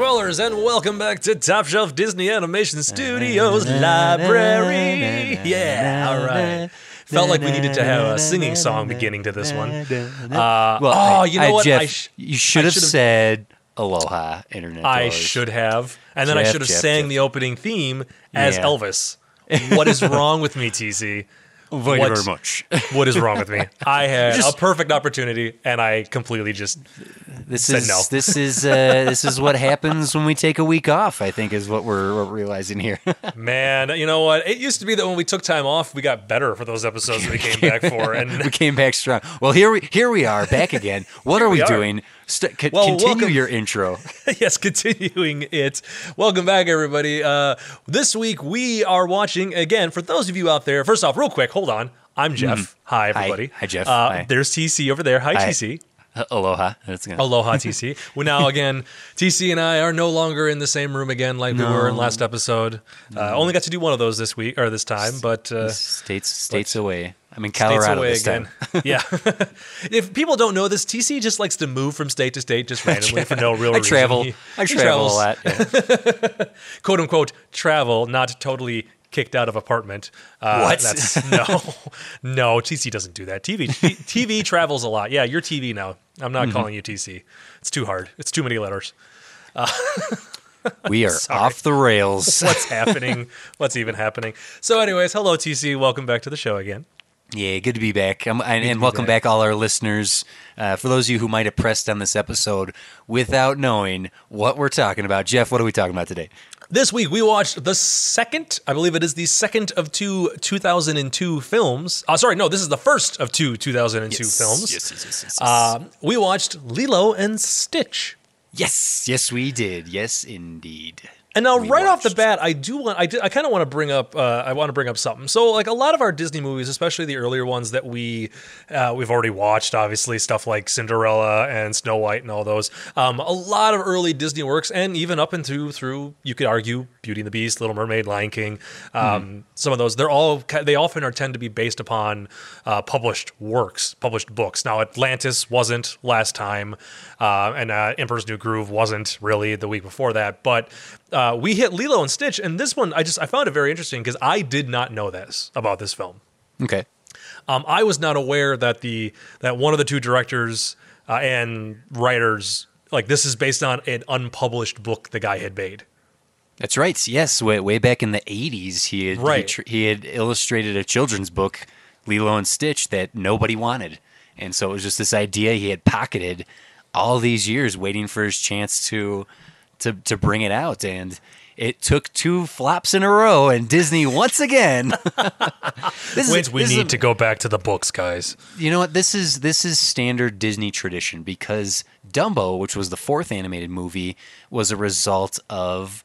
dwellers, and welcome back to Top Shelf Disney Animation Studios Library. Yeah, all right. Felt like we needed to have a singing song beginning to this one. Uh, Well, oh, you know I- what? Jeff, I, sh- you should have said aloha, internet. I dwellers. should have, and then I Jeff, should have Jeff, sang Jeff. the opening theme as Yeah. Elvis. What is wrong with me, TC? Thank What- you very much. What is wrong with me? I had Just- a perfect opportunity, and I completely just This Said is no. this is uh, this is what happens when we take a week off. I think is what we're, we're realizing here. man. You know what? It used to be that when we took time off, we got better for those episodes that we came back for, and we came back strong. Well, here we here we are back again. What are we, we are. doing? St- co- Well, continue welcome- your intro. yes, continuing it. Welcome back, everybody. Uh, this week we are watching again. For those of you out there, first off, real quick, hold on. I'm Jeff. Hi, everybody. Mm-hmm. Hi, Jeff. Uh, Hi. There's TC over there. Hi, Hi. TC. Uh, aloha. That's gonna, Aloha, TC. Well, now again, TC and I are no longer in the same room again like we were in last episode. Uh, only got to do one of those this week or this time, but uh, states states away. I'm in Colorado this again. time. yeah. if people don't know this, TC just likes to move from state to state just randomly for no real I reason. travel. He- I he travel a lot. yeah. quote unquote travel, not totally kicked out of apartment. Uh, What? That's no, no. TC doesn't do that. TV TV travels a lot. Yeah, you're TV now. I'm Mm-hmm. not calling you TC. It's too hard. It's too many letters. We are Sorry. off the rails. What's happening? What's even happening? So, anyways, hello TC. Welcome back to the show again. Yeah, good to be back. Um, and, and welcome back. back. all our listeners. Uh, for those of you who might have pressed on this episode without knowing what we're talking about, Jeff, what are we talking about today? This week we watched the second, I believe it is the second of two 2002 films. Uh, sorry, no, this is the first of two 2002 films. Yes, yes, yes, yes. yes. Um, we watched Lilo and Stitch. yes, yes, we did. Yes, indeed. And now, right off the bat, I do want, I, do, I kind of want to bring up, uh, I want to bring up something. So, like a lot of our Disney movies, especially the earlier ones that we, uh, we've already watched, obviously stuff like Cinderella and Snow White and all those. Um, a lot of early Disney works, and even up into through, you could argue, Beauty and the Beast, Little Mermaid, Lion King. Um, Some of those, they're all they often are tend to be based upon uh, published works, published books. Now, Atlantis wasn't last time, uh, and uh, Emperor's New Groove wasn't really the week before that, but uh, we hit Lilo and Stitch, and this one I just I found it very interesting because I did not know this about this film. Okay. Um, I was not aware that the that one of the two directors uh, and writers like this is based on an unpublished book the guy had made. That's right. Yes, way, way back in the '80s, he had Right. he, tr- he had illustrated a children's book, Lilo and Stitch, that nobody wanted, and so it was just this idea he had pocketed all these years, waiting for his chance to to to bring it out, and it took two flops in a row, and Disney once again. this is- we this is need a- to go back to the books, guys. you know what? This is this is standard Disney tradition because Dumbo, which was the fourth animated movie, was a result of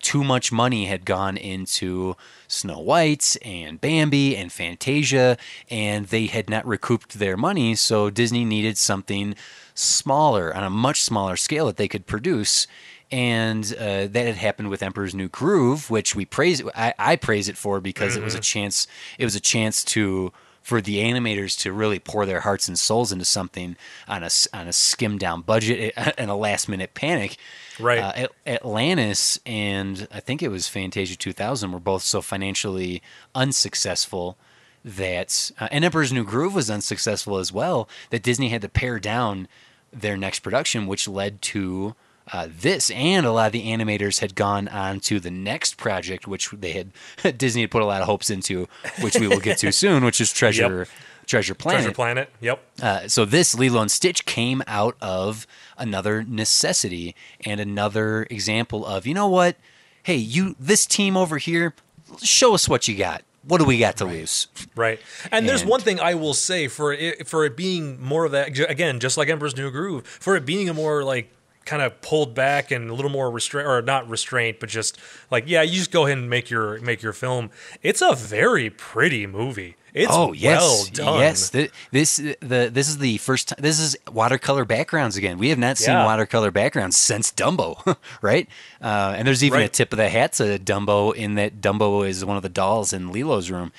too much money had gone into Snow White and Bambi and Fantasia, and they had not recouped their money, so Disney needed something smaller on a much smaller scale that they could produce. And uh, that had happened with Emperor's New Groove, which we praise. I, I praise it for because it was a chance. It was a chance to for the animators to really pour their hearts and souls into something on a on a skimmed down budget and a last minute panic. Right. Uh, At- Atlantis and I think it was Fantasia 2000 were both so financially unsuccessful that uh, and Emperor's New Groove was unsuccessful as well that Disney had to pare down their next production, which led to uh, this and a lot of the animators had gone on to the next project, which they had Disney had put a lot of hopes into, which we will get to soon, which is Treasure Treasure Planet. Treasure Planet. Yep. Uh, so this Lilo and Stitch came out of another necessity and another example of you know what? Hey, you this team over here, show us what you got. What do we got to lose? Right. And, there's one thing I will say for it for it being more of that again, just like Emperor's New Groove, for it being a more like kind of pulled back and a little more restraint or not restraint, but just like yeah, you just go ahead and make your make your film. It's a very pretty movie. It's oh yes, well done. yes. Th- This the this is the first time. This is watercolor backgrounds again. We have not seen Yeah. watercolor backgrounds since Dumbo, right? Uh, and there's even a tip of the hat to Dumbo in that Dumbo is one of the dolls in Lilo's room,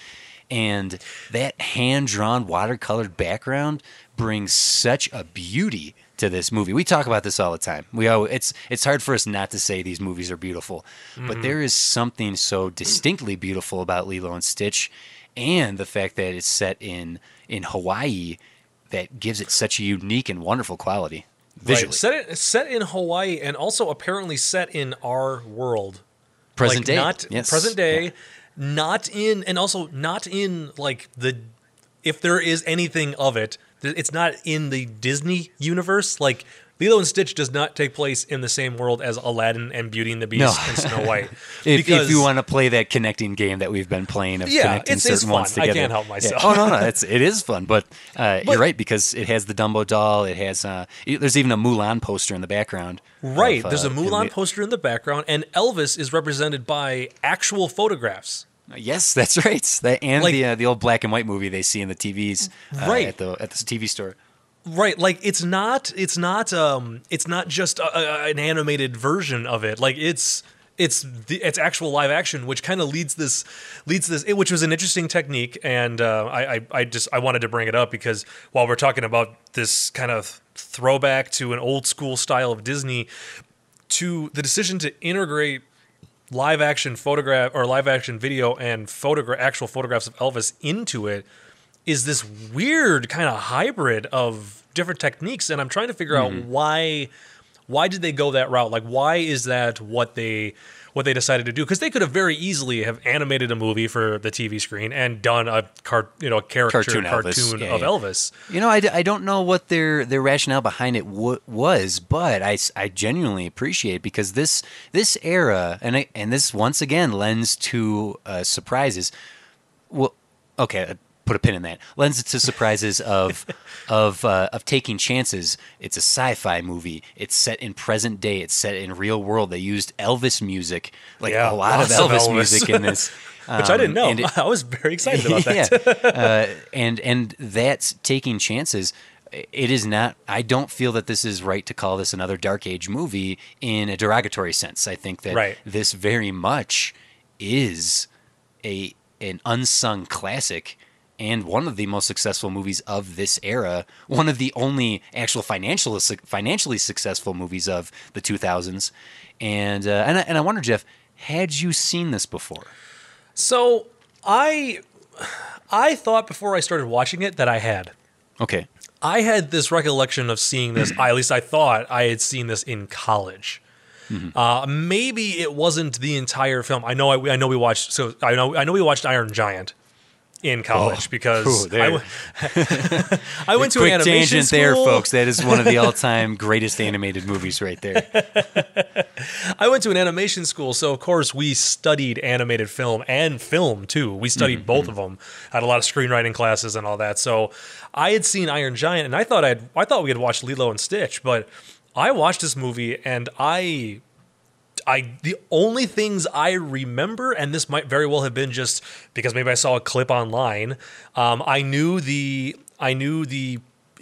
and that hand drawn watercolored background brings such a beauty to this movie. We talk about this all the time. We always, it's it's hard for us not to say these movies are beautiful, but mm-hmm. there is something so distinctly beautiful about Lilo and Stitch, and the fact that it's set in in Hawaii that gives it such a unique and wonderful quality visually. Right. Set it set in Hawaii and also apparently set in our world. Present like day, Not yes. present day. Yeah. Not in and also not in like the if there is anything of it, it's not in the Disney universe. Like Lilo and Stitch does not take place in the same world as Aladdin and Beauty and the Beast No. and Snow White. If, if you want to play that connecting game that we've been playing of Yeah, connecting it's- it's certain ones fun. I together, can't help Yeah. myself. Oh no, no, it's it is fun, but, uh, But- you're right because it has the Dumbo doll. It has uh, it- there's even a Mulan poster in the background. Right. of, There's uh, a in Mulan the- poster in the background, and Elvis is represented by actual photographs. Yes, that's right. That and Like- the uh, the old black and white movie they see in the TVs uh, Right. at the at the TV store. Right, like it's not, it's not, um, it's not just a, a, an animated version of it. Like it's, it's the, it's actual live action, which kind of leads this, leads this, it, which was an interesting technique. And uh, I, I, I just, I wanted to bring it up because while we're talking about this kind of throwback to an old school style of Disney, to the decision to integrate live action photograph or live action video and photograph actual photographs of Elvis into it is this weird kind of hybrid of different techniques and I'm trying to figure out mm-hmm. why why did they go that route? Like why is that what they what they decided to do because they could have very easily have animated a movie for the TV screen and done a car you know a character Cartoon cartoon, Elvis. Yeah, of yeah. Elvis You know, I, d- I don't know what their their rationale behind it w- was, but I, I genuinely appreciate it because this this era and I, and this once again lends to uh, surprises. Well, okay, uh, put a pin in that. Lends it to surprises of of uh, of taking chances. It's a sci-fi movie. It's set in present day. It's set in real world. They used Elvis music, like Yeah, a lot of Elvis, Elvis. music in this. which I didn't know Um, it- I was very excited about that yeah, uh, and and that's taking chances. It is not. I don't feel that this is right to call this another Dark Age movie in a derogatory sense. I think that Right. this very much is a an unsung classic and one of the most successful movies of this era. One of the only actual financial financially successful movies of the 2000s. And uh, and I, and I wonder, Jeff, had you seen this before? so I I thought before I started watching it that I had Okay. I had this recollection of seeing this. I, at least I thought I had seen this in college. Mm-hmm. Uh, maybe it wasn't the entire film. I know. I, I know we watched. So I know. I know we watched Iron Giant in college Oh, because ooh. I, w- I went to Quick an animation tangent school. there, folks. That is one of the all-time greatest animated movies right there. I went to an animation school, so of course we studied animated film and film too. We studied Mm-hmm, both of them. Had a lot of screenwriting classes and all that. So I had seen Iron Giant, and I thought I'd I thought we had watched Lilo and Stitch, but I watched this movie and I. I the only things I remember, and this might very well have been just because maybe I saw a clip online. Um, I knew the I knew the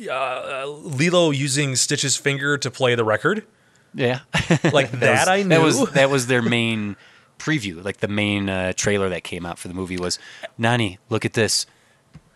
uh, Lilo using Stitch's finger to play the record. Yeah, Like that, was, I knew. That was that was their main preview. Like the main uh, trailer that came out for the movie was, Nani, look at this,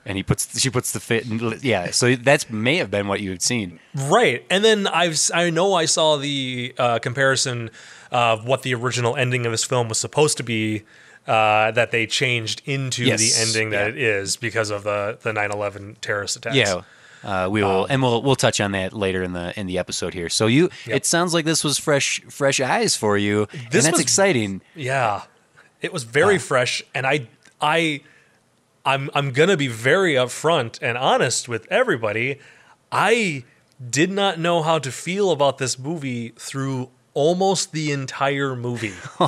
and he puts she puts the fit. and, Yeah, so that's may have been what you had seen. Right, and then I've i know I saw the uh, comparison of what the original ending of this film was supposed to be. Uh, that they changed into Yes, the ending that yeah. it is because of the the 9/11 terrorist attacks. Yeah. Uh, we will, and we'll we'll touch on that later in the in the episode here. So you, Yep. it sounds like this was fresh fresh eyes for you, This and that's was- exciting. Yeah, it was very fresh, and I, I, I'm I'm gonna be very upfront and honest with everybody. I did not know how to feel about this movie through almost the entire movie.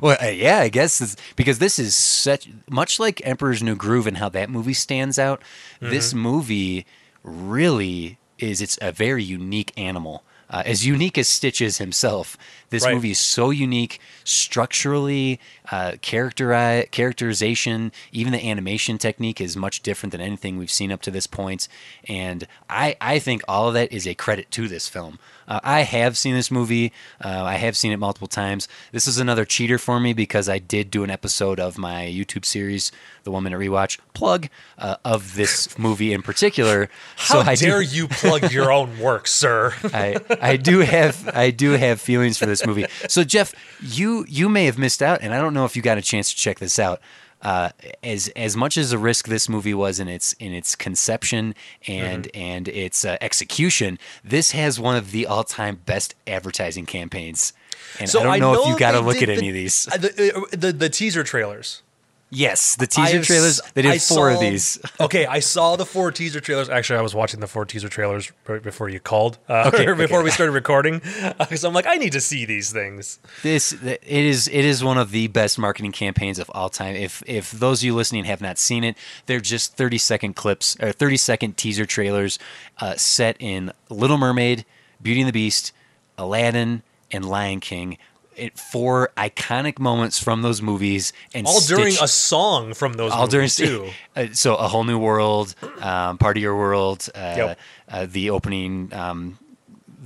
Well, uh, yeah, I guess because this is such much like Emperor's New Groove and how that movie stands out. This movie really is it's a very unique animal uh, as unique as Stitch is himself. This Right. movie is so unique structurally, uh, characteri- characterization, even the animation technique is much different than anything we've seen up to this point. And I, I think all of that is a credit to this film. Uh, I have seen this movie. Uh, I have seen it multiple times. This is another cheater for me because I did do an episode of my YouTube series, the One Minute Rewatch plug uh, of this movie in particular. How I do- dare you plug your own work, sir? I, I do have I do have feelings for this movie. So Jeff, you you may have missed out, and I don't know if you got a chance to check this out. Uh, as as much as a risk this movie was in its in its conception and Mm-hmm. and its uh, execution, this has one of the all time best advertising campaigns. And I don't know, if you got to look at did any of these. The, uh, the, the teaser trailers. Yes, the teaser have trailers. They did I four of these. Okay, I saw the four teaser trailers. Actually, I was watching the four teaser trailers right before you called. Uh, Okay, before okay. we started recording, because I'm like, I need to see these things. This it is it is one of the best marketing campaigns of all time. If if those of you listening have not seen it, they're just thirty second clips or thirty second teaser trailers uh, set in Little Mermaid, Beauty and the Beast, Aladdin, and Lion King. It, four iconic moments from those movies, and All during a song from those all during movies too. uh, so a whole new world, um, part of your world, uh, Yep. uh, the opening, um,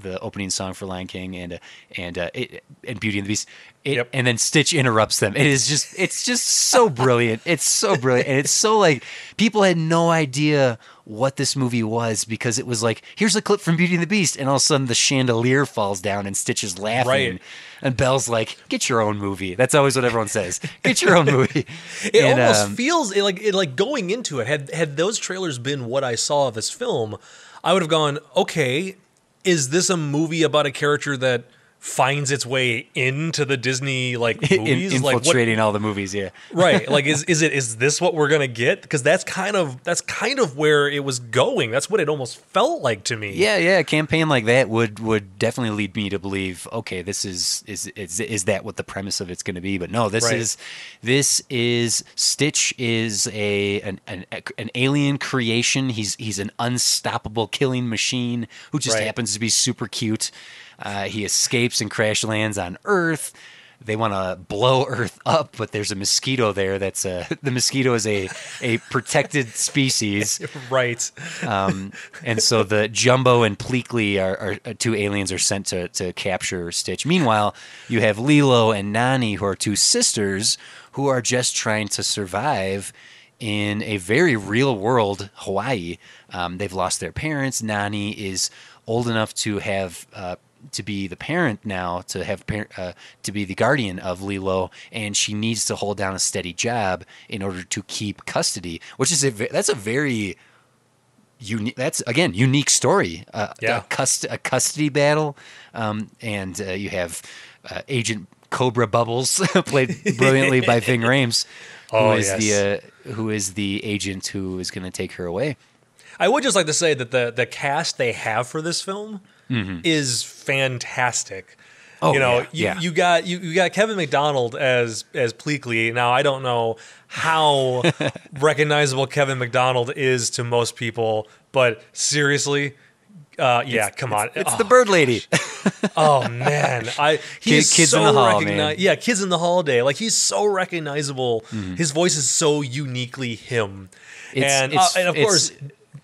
the opening song for Lion King and uh, and uh, it, and Beauty and the Beast. It, Yep. And then Stitch interrupts them. It is just it's just so brilliant. It's so brilliant, and it's so like people had no idea what this movie was because it was like here's a clip from Beauty and the Beast, and all of a sudden the chandelier falls down and Stitch is laughing. Right. And Belle's like, "Get your own movie." That's always what everyone says. Get your own movie. It And, almost um, feels it like it like going into it. Had had those trailers been what I saw of this film, I would have gone, okay, is this a movie about a character that finds its way into the Disney like in- movies? like what, infiltrating all the movies. Yeah, right like is is it is this what we're gonna get because that's kind of that's kind of where it was going that's what it almost felt like to me yeah, yeah. A campaign like that would would definitely lead me to believe, okay, this is is is is that what the premise of it's going to be? But no, this Right. is this is Stitch is a an, an an alien creation. He's he's an unstoppable killing machine who just Right. happens to be super cute. Uh, he escapes and crash lands on Earth. They want to blow Earth up, but there's a mosquito there. That's a the mosquito is a a protected species. right Um, and so the Jumba and Pleakley are, are uh, two aliens are sent to, to capture Stitch. Meanwhile, you have Lilo and Nani, who are two sisters who are just trying to survive in a very real world Hawaii. Um, they've lost their parents. Nani is old enough to have. Uh, to be the parent now, to have par- uh, to be the guardian of Lilo, and she needs to hold down a steady job in order to keep custody, which is a that's a very unique. That's again unique story. Uh, Yeah. a, cust- a custody battle, um, and uh, you have uh, Agent Cobra Bubbles, played brilliantly by Ving Rhames, who Oh, is yes. the uh, who is the agent who is going to take her away. i would just like to say that the the cast they have for this film is fantastic Oh, you know, yeah, you, yeah. you got you, you got Kevin McDonald as as Pleakley. Now I don't know how recognizable Kevin McDonald is to most people, but seriously, uh, yeah, come on, It's oh, the Bird Lady. Oh man, I he's Kids so in the Hall, recogni-. Yeah, kids in the holiday. Like he's so recognizable. Mm-hmm. His voice is so uniquely him. It's- and it's- uh, and of it's- course,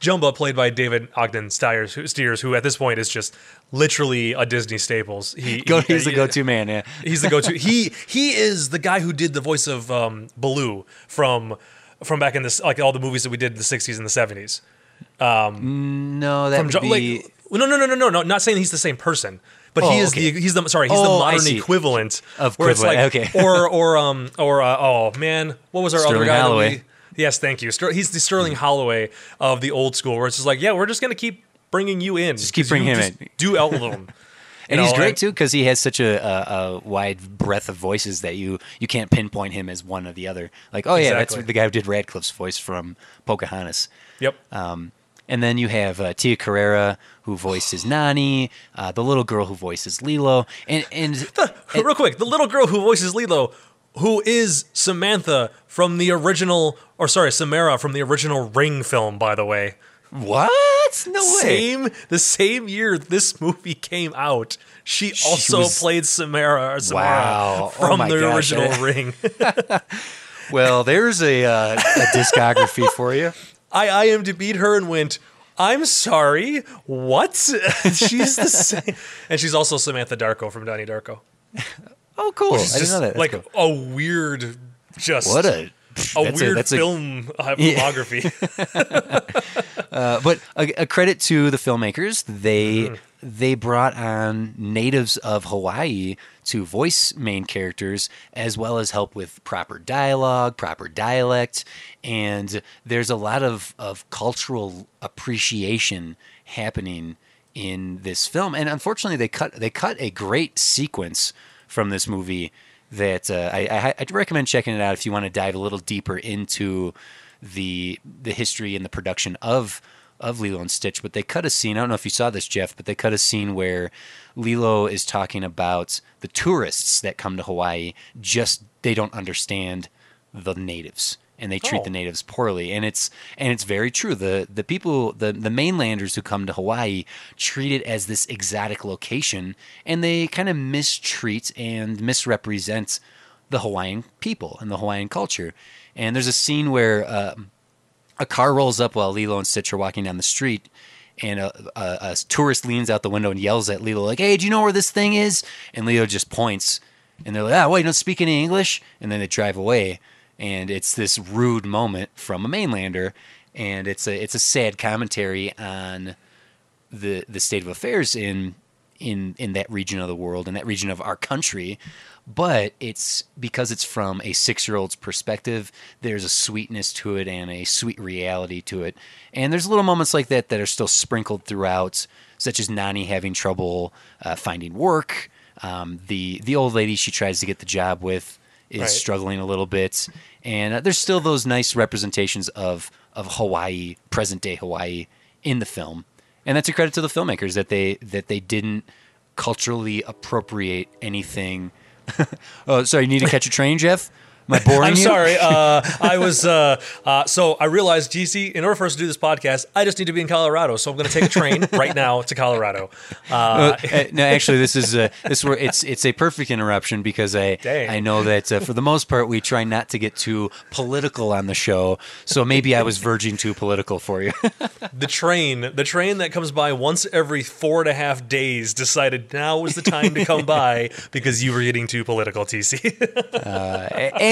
Jumba, played by David Ogden Stiers, who, Stiers, who at this point is just literally a Disney staples. He, Go, he- he's the go-to man. Yeah. He's the go-to. he he is the guy who did the voice of um, Baloo from from back in this like all the movies that we did in the '60s and the '70s. No, that From would be. like no no no no no no not saying he's the same person. But he Oh, is okay. the he's the sorry he's Oh, the modern equivalent Of where it's like okay. or or um or uh, oh man what was our other Sterling guy that Holloway. Yes thank you Ster- he's the Sterling Holloway of the old school where it's just like yeah we're just gonna keep bringing you in just keep bringing him in. do them And You he's great and- too because he has such a, a, a wide breadth of voices that you you can't pinpoint him as one or the other. Like, oh yeah, Exactly. that's the guy who did Ratcliffe's voice from Pocahontas. yep Um, and then you have uh, Tia Carrere who voices Nani, uh, the little girl who voices Lilo, and and real quick the little girl who voices Lilo who is Samantha from the original or sorry Samara from the original Ring film by the way What? No way. Same the same year this movie came out. She also was- played Samara, Samara Wow. Oh from my the gosh, original Ring. Well, there's a, uh, a discography for you. I IMDb'd her and went, I'm sorry, what? she's the same. And she's also Samantha Darko from Donnie Darko. Oh, cool. I didn't just know that. That's like cool. a weird, just what a a that's weird that's film uh, filmography. Uh, but a, a credit to the filmmakers, they Mm-hmm. they brought on natives of Hawaii to voice main characters, as well as help with proper dialogue, proper dialect, and there's a lot of of cultural appreciation happening in this film. And unfortunately, they cut they cut a great sequence from this movie that uh, I, I I'd recommend checking it out if you want to dive a little deeper into the the history and the production of of Lilo and Stitch. But they cut a scene. I don't know if you saw this, Jeff, but they cut a scene where Lilo is talking about the tourists that come to Hawaii. Just they don't understand the natives and they treat Oh. the natives poorly and it's and it's very true the the people the the mainlanders who come to Hawaii treat it as this exotic location and they kind of mistreat and misrepresent the Hawaiian people and the Hawaiian culture and there's a scene where um, a car rolls up while Lilo and Stitch are walking down the street, and a, a, a tourist leans out the window and yells at Lilo like, "Hey, do you know where this thing is?" And Lilo just points, and they're like, "Ah, wait, you don't speak any English?" And then they drive away, and it's this rude moment from a mainlander, and it's a it's a sad commentary on the the state of affairs in in in that region of the world in that region of our country. But it's because it's from a 6-year-old's perspective there's a sweetness to it and a sweet reality to it. And there's little moments like that that are still sprinkled throughout such as Nani having trouble uh, finding work. Um, the the old lady she tries to get the job with is Right. struggling a little bit and uh, there's still those nice representations of of Hawaii present day Hawaii in the film and that's a credit to the filmmakers that they that they didn't culturally appropriate anything. oh, sorry, you need to catch a train, Jeff. Am I boring I'm you? sorry. Uh, I was uh, uh, so I realized, TC, in order for us to do this podcast, I just need to be in Colorado. So I'm going to take a train right now to Colorado. Uh, Uh, no, actually, this is uh, this where it's it's a perfect interruption because I Dang. I know that uh, for the most part we try not to get too political on the show, so maybe I was verging too political for you. the train, the train that comes by once every four and a half days, decided now was the time to come by because you were getting too political, TC.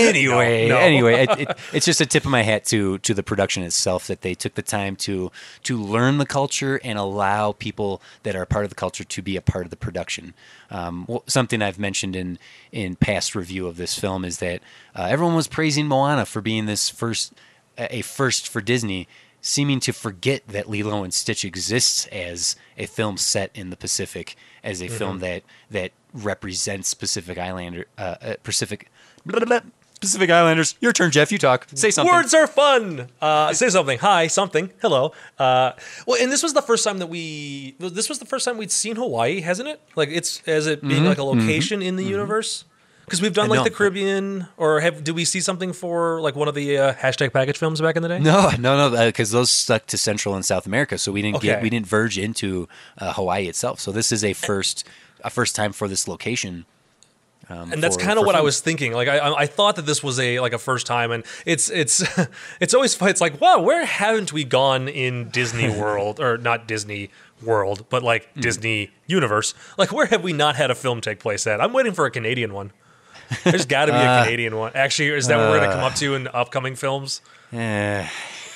anyway, No, no. anyway, it, it, it's just a tip of my hat to to the production itself that they took the time to to learn the culture and allow people that are a part of the culture to be a part of the production. Um, well, something I've mentioned in in past review of this film is that uh, everyone was praising Moana for being this first a first for Disney. Seeming to forget that Lilo and Stitch exists as a film set in the Pacific, as a film that that represents Pacific Islander, uh, uh, Pacific blah, blah, blah. Pacific Islanders. Your turn, Jeff. You talk. Say something. Words are fun. Uh, say something. Hi, something. Hello. Uh, well, and this was the first time that we. This was the first time we'd seen Hawaii, hasn't it? Like it's as it being like a location in the universe. Because we've done like the Caribbean, or have did we see something for like one of the uh, hashtag package films back in the day? No, no, no, because those stuck to Central and South America, so we didn't get we didn't verge into uh, Hawaii itself. So this is a first a first time for this location. Um, and that's kind of what I was thinking. Like I, I I thought that this was a like a first time, and it's it's it's always fun. It's like wow, where haven't we gone in Disney World or not Disney World, but like Hmm. Disney Universe? Like where have we not had a film take place at? I'm waiting for a Canadian one. There's got to be Uh, a Canadian one. Actually, is that what we're gonna come up to in upcoming films?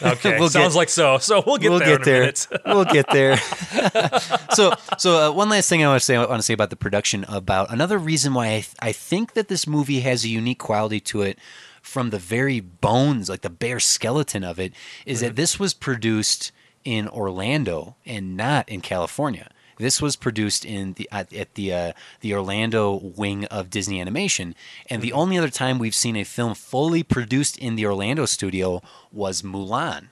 Okay, We'll sounds get- like so. So we'll get we'll there get in a there. minute. we'll get there. so, so uh, one last thing I want to say. I want to say about the production. About another reason why I, th- I think that this movie has a unique quality to it, from the very bones, like the bare skeleton of it, is that this was produced in Orlando and not in California. This was produced in the at, at the uh, the Orlando wing of Disney Animation, and the only other time we've seen a film fully produced in the Orlando studio was Mulan.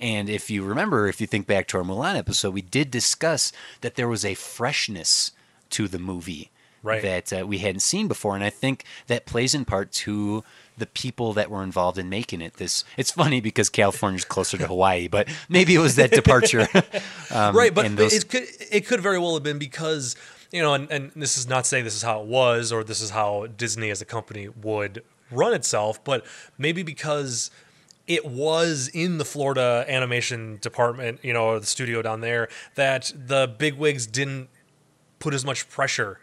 And if you remember, if you think back to our Mulan episode, we did discuss that there was a freshness to the movie Right. that uh, we hadn't seen before, and I think that plays in part to the people that were involved in making it. This it's funny because California's closer to Hawaii, but maybe it was that departure. um, right, but, those- it could it could very well have been because you know, and, and this is not saying this is how it was or this is how Disney as a company would run itself, but maybe because it was in the Florida animation department, you know, or the studio down there, that the bigwigs didn't put as much pressure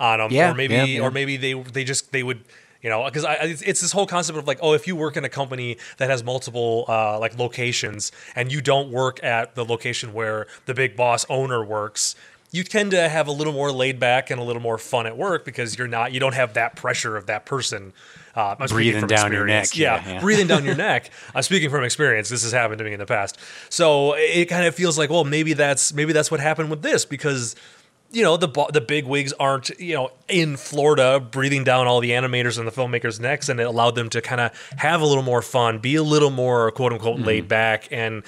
on them, Yeah, or maybe, yeah, yeah. or maybe they they just they would. You know, because it's, it's this whole concept of like, oh, if you work in a company that has multiple uh, like locations, and you don't work at the location where the big boss owner works, you tend to have a little more laid back and a little more fun at work because you're not, you don't have that pressure of that person uh, Breathing down your neck, Yeah, yeah, yeah. breathing down your neck. I'm speaking from experience. This has happened to me in the past, so it kind of feels like, well, maybe that's maybe that's what happened with this because you know the the big wigs aren't you know in Florida breathing down all the animators and the filmmakers' necks, and it allowed them to kind of have a little more fun, be a little more quote unquote Mm-hmm. laid back, and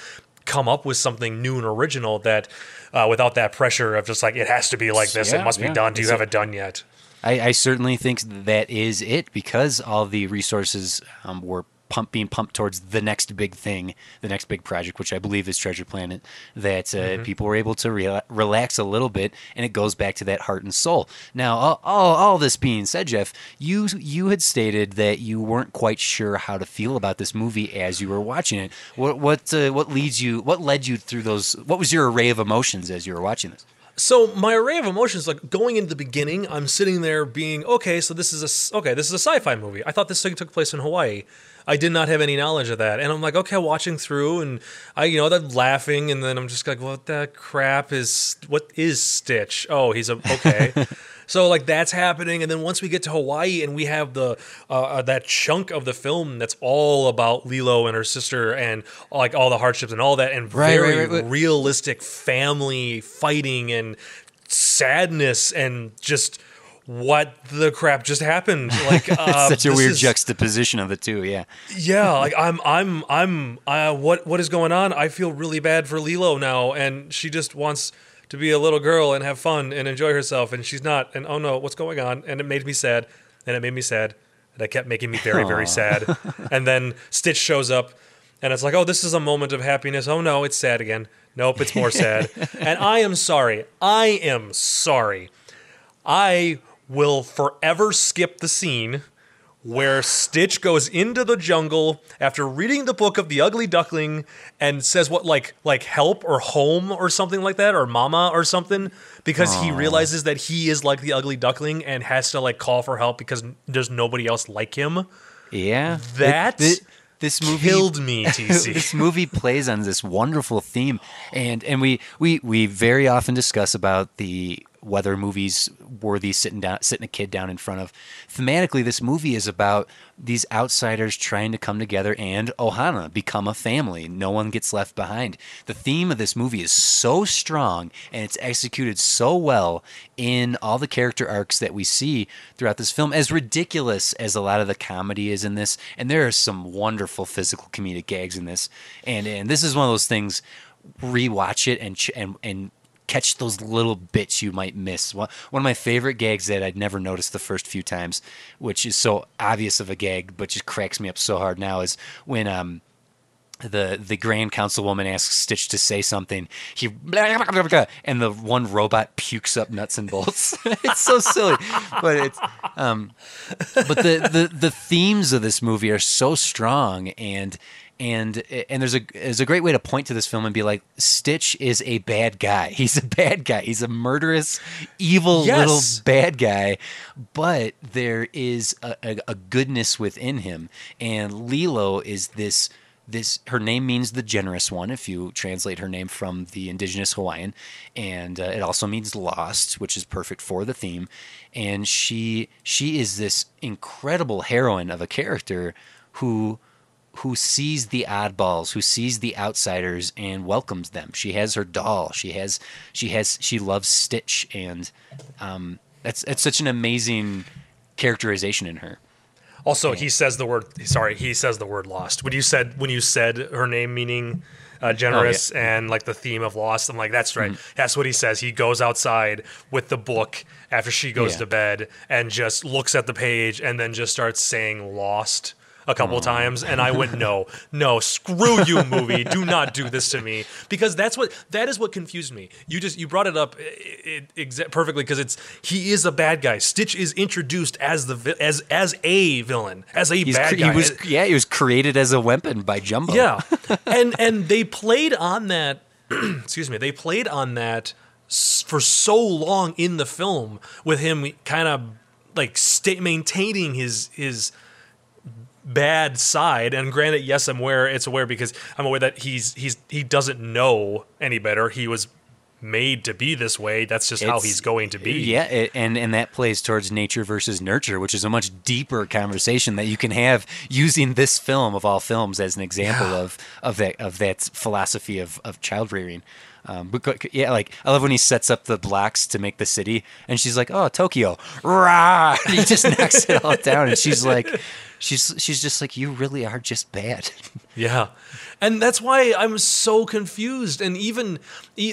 come up with something new and original that uh, without that pressure of just like it has to be like this, Yeah, it must be done. Do you have it done yet? I, I certainly think that is it because all the resources um, were pump, being pumped towards the next big thing, the next big project, which I believe is Treasure Planet. That uh, Mm-hmm. people were able to rela relax a little bit, and it goes back to that heart and soul. Now, all, all, all this being said, Jeff, you you had stated that you weren't quite sure how to feel about this movie as you were watching it. What what uh, what leads you? What led you through those? What was your array of emotions as you were watching this? So my array of emotions, like going into the beginning, I'm sitting there being okay. So this is a okay. This is a sci-fi movie. I thought this thing took place in Hawaii. I did not have any knowledge of that, and I'm like, okay, watching through, and I, you know, that laughing, and then I'm just like, what the crap is? What is Stitch? Oh, he's a okay. so like that's happening, and then once we get to Hawaii, and we have the uh, uh, that chunk of the film that's all about Lilo and her sister, and like all the hardships and all that, and Right, very right, right. realistic family fighting and sadness and just what the crap just happened. Like uh, Such a weird is- juxtaposition of the two. Yeah. yeah like i'm i'm i'm uh, what what is going on? I feel really bad for lilo now and she just wants to be a little girl and have fun and enjoy herself and she's not and oh no what's going on? And it made me sad and it made me sad and it kept making me very very sad. And then stitch shows up and it's like oh this is a moment of happiness. Oh no it's sad again. Nope it's more sad. And i am sorry. I am sorry. I will forever skip the scene where Stitch goes into the jungle after reading the book of the Ugly Duckling and says what like like help or home or something like that or mama or something because he realizes that he is like the Ugly Duckling and has to like call for help because there's nobody else like him. Yeah, That Th- th- this movie Killed me, TC. this movie plays on this wonderful theme, and and we we we very often discuss about the whether movies worthy sitting down sitting a kid down in front of. Thematically, this movie is about these outsiders trying to come together and Ohana become a family. No one gets left behind. The theme of this movie is so strong and it's executed so well in all the character arcs that we see throughout this film. As ridiculous as a lot of the comedy is in this, and there are some wonderful physical comedic gags in this, and and this is one of those things. Rewatch it and and and catch those little bits you might miss. One, of my favorite gags that I'd never noticed the first few times, which is so obvious of a gag, but just cracks me up so hard now, is when um the the grand councilwoman asks Stitch to say something. He and the one robot pukes up nuts and bolts. it's so silly, but it's um, but the, the the themes of this movie are so strong and and and there's a there's a great way to point to this film and be like Stitch is a bad guy. He's a bad guy. He's a murderous, evil Yes. little bad guy, but there is a, a, a goodness within him. And Lilo is this this her name means the generous one if you translate her name from the indigenous Hawaiian, and uh, it also means lost, which is perfect for the theme. And she she is this incredible heroine of a character who who sees the oddballs, who sees the outsiders and welcomes them. She has her doll. She has she has she loves Stitch, and um, that's that's such an amazing characterization in her. Also, he says the word. Sorry, he says the word lost. When you said when you said her name meaning uh, generous and like the theme of lost, I'm like, that's right. That's what he says. He goes outside with the book after she goes Yeah. to bed and just looks at the page and then just starts saying lost. A couple times, and I went, "No, no, screw you, movie! Do not do this to me." Because that's what that is what confused me. You just you brought it up it, it, exa- perfectly because it's he is a bad guy. Stitch is introduced as the as as a villain, as a He's bad cre- guy. he was yeah, he was created as a weapon by Jumba. Yeah, and and they played on that. excuse me. They played on that for so long in the film with him kind of like stay, maintaining his his bad side. And granted, yes, I'm aware it's aware because I'm aware that he's he's he doesn't know any better. He was made to be this way. That's just how he's going to be. Yeah, it, and and that plays towards nature versus nurture, which is a much deeper conversation that you can have using this film of all films as an example Yeah. of of that of that philosophy of of child rearing. Um, yeah, like I love when he sets up the blocks to make the city, and she's like, "Oh, Tokyo, rah!" And he just knocks it all down, and she's like, she's she's just like, "You really are just bad." Yeah. And that's why I'm so confused. And even,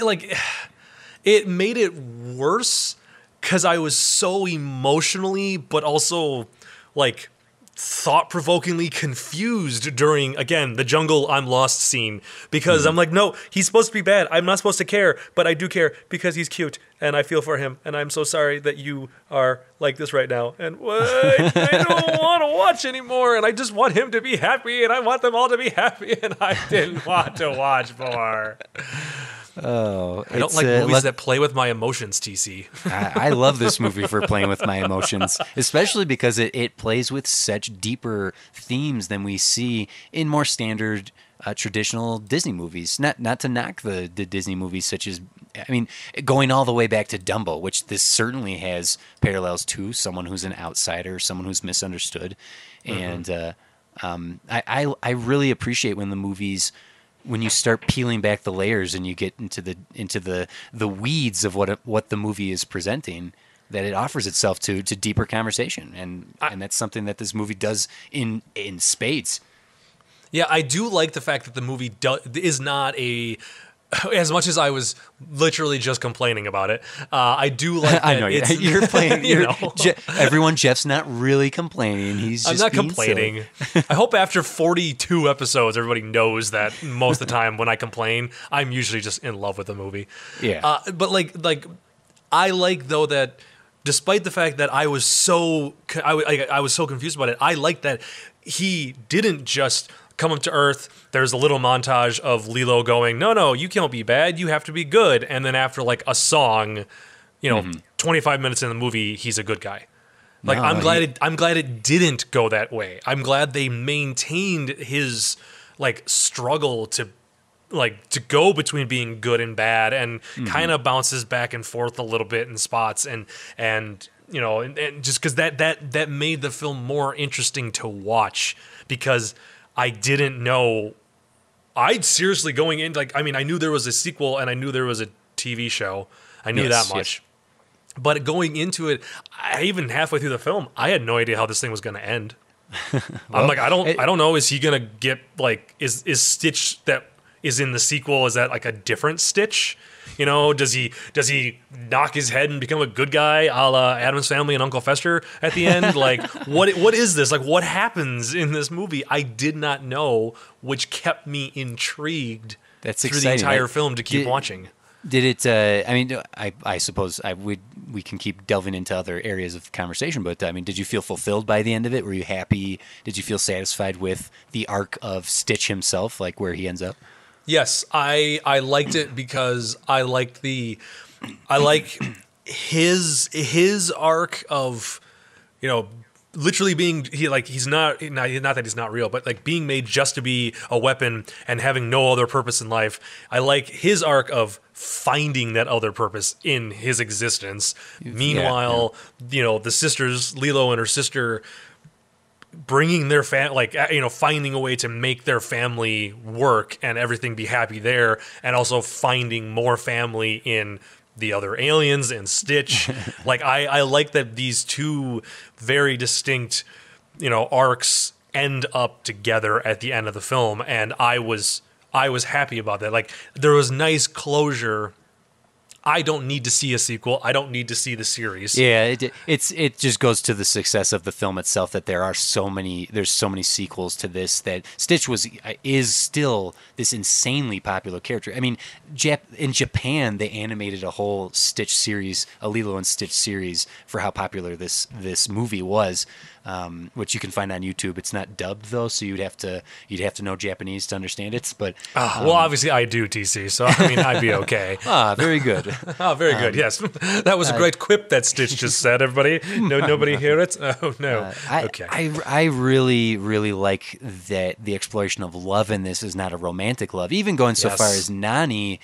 like, it made it worse because I was so emotionally, but also, like, thought provokingly confused during, again, the jungle I'm lost scene. Because hmm. I'm like, no, he's supposed to be bad. I'm not supposed to care, but I do care because he's cute and I feel for him. And I'm so sorry that you are like this right now. And what? I don't want to watch anymore. And I just want him to be happy. And I want them all to be happy. And I didn't want to watch more. Oh, I don't like movies that play with my emotions, TC. I, I love this movie for playing with my emotions, especially because it, it plays with such deeper themes than we see in more standard uh, traditional Disney movies. Not not to knock the, the Disney movies, such as I mean, going all the way back to Dumbo, which this certainly has parallels to someone who's an outsider, someone who's misunderstood, and uh, um, I, I I really appreciate when the movies when you start peeling back the layers and you get into the into the the weeds of what what the movie is presenting that it offers itself to to deeper conversation and and that's something that this movie does in in spades Yeah, I do like the fact that the movie do- is not a. As much as I was literally just complaining about it, uh, I do like. I know it's, you're playing. you You're, know. Je- everyone, Jeff's not really complaining. He's I'm just not complaining. I hope after 42 episodes, everybody knows that most of the time when I complain, I'm usually just in love with the movie. Yeah. Uh, but like, like, I like though that despite the fact that I was so I, I, I was so confused about it, I like that he didn't just come up to Earth. There's a little montage of Lilo going, "No, no, you can't be bad. You have to be good." And then after like a song, you know, mm-hmm. 25 minutes in the movie, he's a good guy. Like No, I'm glad he- it, I'm glad it didn't go that way. I'm glad they maintained his like struggle to like to go between being good and bad and mm-hmm. kind of bounces back and forth a little bit in spots and and you know and, and just because that that that made the film more interesting to watch because I didn't know. I'd seriously going in like I mean I knew there was a sequel and I knew there was a TV show. I knew Yes, that much. but going into it I even halfway through the film I had no idea how this thing was going to end. I'm like I don't it- I don't know is he going to get like is is Stitch that is in the sequel is that like a different Stitch you know does he does he knock his head and become a good guy a la Addams Family and Uncle Fester at the end like what what is this like what happens in this movie I did not know which kept me intrigued That's through the entire film to keep did- watching Did it? Uh, I mean, I, I suppose I would. We can keep delving into other areas of conversation, but I mean, did you feel fulfilled by the end of it? Were you happy? Did you feel satisfied with the arc of Stitch himself, like where he ends up? Yes, I I liked it because I liked the I like his his arc of you know literally being he like he's not not, not that he's not real but like being made just to be a weapon and having no other purpose in life. I like his arc of finding that other purpose in his existence. Meanwhile you know the sisters lilo and her sister bringing their fam like uh, you know finding a way to make their family work and everything be happy there and also finding more family in the other aliens and stitch. Like i i like that these two very distinct you know arcs end up together at the end of the film and i was i was happy about that. Like there was nice closure I don't need to see a sequel. I don't need to see the series. Yeah, it, it's it just goes to the success of the film itself that there are so many there's so many sequels to this that Stitch was is still this insanely popular character. I mean, Jap- in Japan they animated a whole Stitch series, a Lilo and Stitch series for how popular this this movie was um, which you can find on YouTube. It's not dubbed though, so you'd have to you'd have to know Japanese to understand it. But uh, well, obviously I do TC, so I mean I'd be okay. ah, very good. oh, very good. Um, yes, that was a great quip that Stitch just said. Everybody, no, nobody hear it. Oh no. Uh, I, okay. I I really really like that the exploration of love in this is not a romantic love. Even going so yes. far as Nani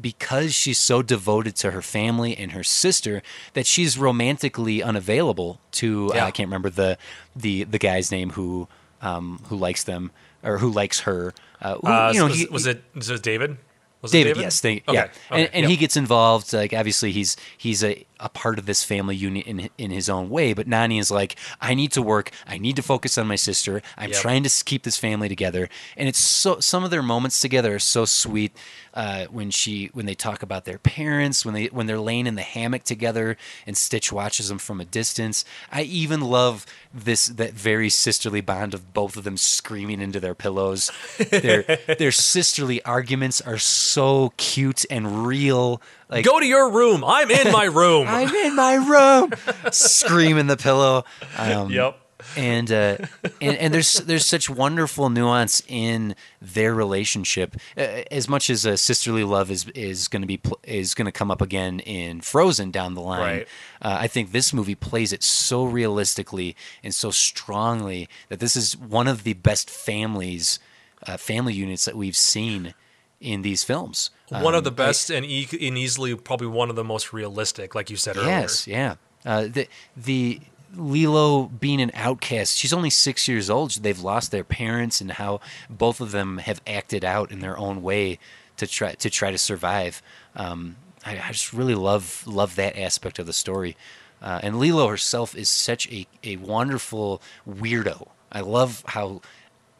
because she's so devoted to her family and her sister that she's romantically unavailable to yeah. uh, I can't remember the the the guy's name who um, who likes them or who likes her. Uh, who, uh, you know, was, he, was, it was it David? Was David, David? yes, they, okay. yeah, okay. and, and yep. he gets involved. Like obviously, he's he's a, a part of this family unit in in his own way. But Nani is like, I need to work. I need to focus on my sister. I'm yep. trying to keep this family together. And it's so some of their moments together are so sweet uh, when she when they talk about their parents when they when they're laying in the hammock together and Stitch watches them from a distance. I even love this that very sisterly bond of both of them screaming into their pillows. their their sisterly arguments are so cute and real. Like go to your room. I'm in my room. I'm in my room. Scream in the pillow. Um, yep and uh, and and there's there's such wonderful nuance in their relationship. Uh, as much as a sisterly love is is going to be is going to come up again in Frozen down the line, right. uh, I think this movie plays it so realistically and so strongly that this is one of the best families, uh, family units that we've seen in these films. One um, of the best I, and, e- and easily probably one of the most realistic, like you said earlier. Yes, yeah. Uh, the the Lilo being an outcast. She's only six years old. They've lost their parents, and how both of them have acted out in their own way to try to try to survive. Um, I, I, just really love love that aspect of the story. Uh, and Lilo herself is such a, a wonderful weirdo. I love how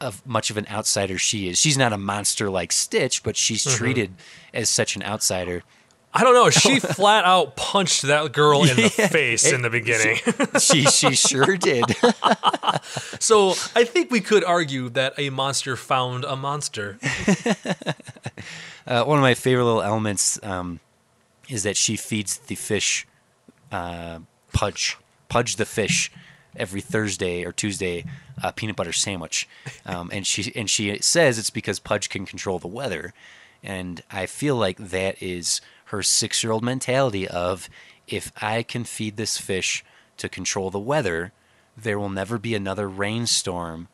of much of an outsider she is. She's not a monster like Stitch, but she's mm-hmm. treated as such an outsider. I don't know. She flat out punched that girl in the face it, in the beginning. She, she, she sure did. so I think we could argue that a monster found a monster. Uh, one of my favorite little elements um, is that she feeds the fish uh, Pudge, Pudge the fish, every Thursday or Tuesday a peanut butter sandwich, um, and she and she says it's because Pudge can control the weather, and I feel like that is her six year old mentality of if I can feed this fish to control the weather, there will never be another rainstorm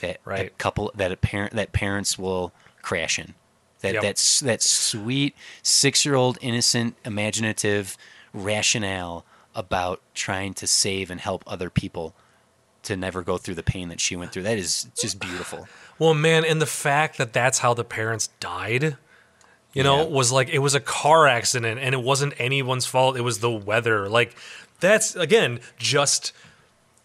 that, right. that couple that a parent that parents will crash in. That yep. that's that sweet six year old innocent imaginative rationale about trying to save and help other people to never go through the pain that she went through. That is just beautiful. Well, man, and the fact that that's how the parents died you know, yeah. was like it was a car accident and it wasn't anyone's fault. It was the weather. Like that's again just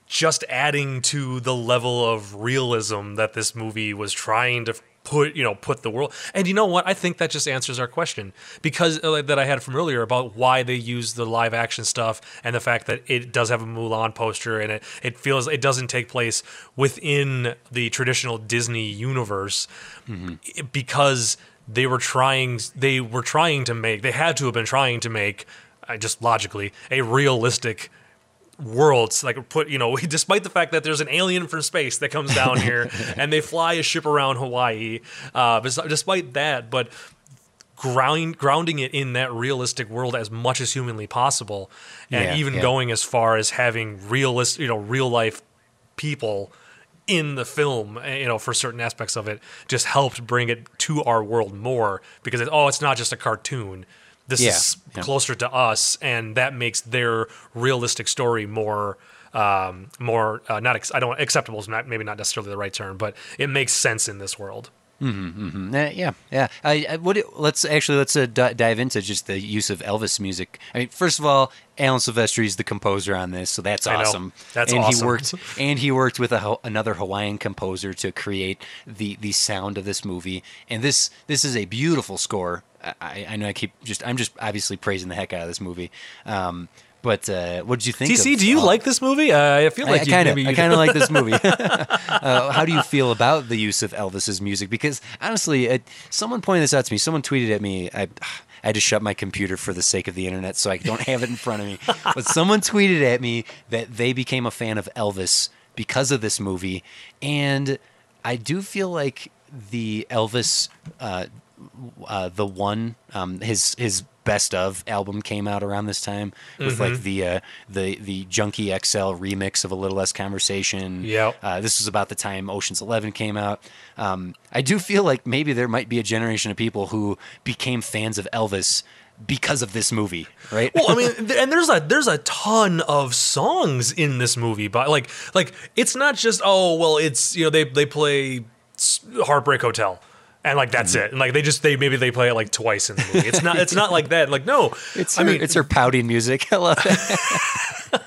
just adding to the level of realism that this movie was trying to put you know put the world and you know what i think that just answers our question because uh, that i had from earlier about why they use the live action stuff and the fact that it does have a mulan poster and it it feels it doesn't take place within the traditional disney universe mm-hmm. because they were trying they were trying to make they had to have been trying to make uh, just logically a realistic world like put you know despite the fact that there's an alien from space that comes down here and they fly a ship around hawaii uh, despite that but ground, grounding it in that realistic world as much as humanly possible and yeah, even yeah. going as far as having realist you know real life people in the film, eh, you know, for certain aspects of it, just helped bring it to our world more because it, oh, it's not just a cartoon. This yeah, is yeah. closer to us, and that makes their realistic story more, um, more uh, not. Ex- I don't acceptable is not maybe not necessarily the right term, but it makes sense in this world. Mm-hmm, mm-hmm. Uh, yeah, yeah. I, I what, let's actually let's uh, d- dive into just the use of Elvis music. I mean, first of all, Alan Silvestri is the composer on this, so that's awesome. That's and awesome. he worked and he worked with a, another Hawaiian composer to create the the sound of this movie. And this this is a beautiful score. I, I know I keep just I'm just obviously praising the heck out of this movie. Um, but uh, what did you think? TC, do you like this movie? Uh, I feel like I you, kind of, I kind of like this movie. uh, how do you feel about the use of Elvis's music? Because honestly, it, someone pointed this out to me. Someone tweeted at me. I, I had to shut my computer for the sake of the internet, so I don't have it in front of me. But someone tweeted at me that they became a fan of Elvis because of this movie, and I do feel like the Elvis, uh, uh, the one, um, his his best of album came out around this time with like Mm-hmm. the uh, the the Junkie XL remix of a little less conversation. Yep. Uh, this was about the time Ocean's Eleven came out. Um, I do feel like maybe there might be a generation of people who became fans of Elvis because of this movie, right? well, I mean, and there's a there's a ton of songs in this movie, but like like it's not just oh well, it's you know they they play Heartbreak Hotel. And like that's Mm-hmm. it, and like they just they maybe they play it like twice in the movie. It's not it's not like that. Like no, it's I her, mean it's her pouting music. I love it.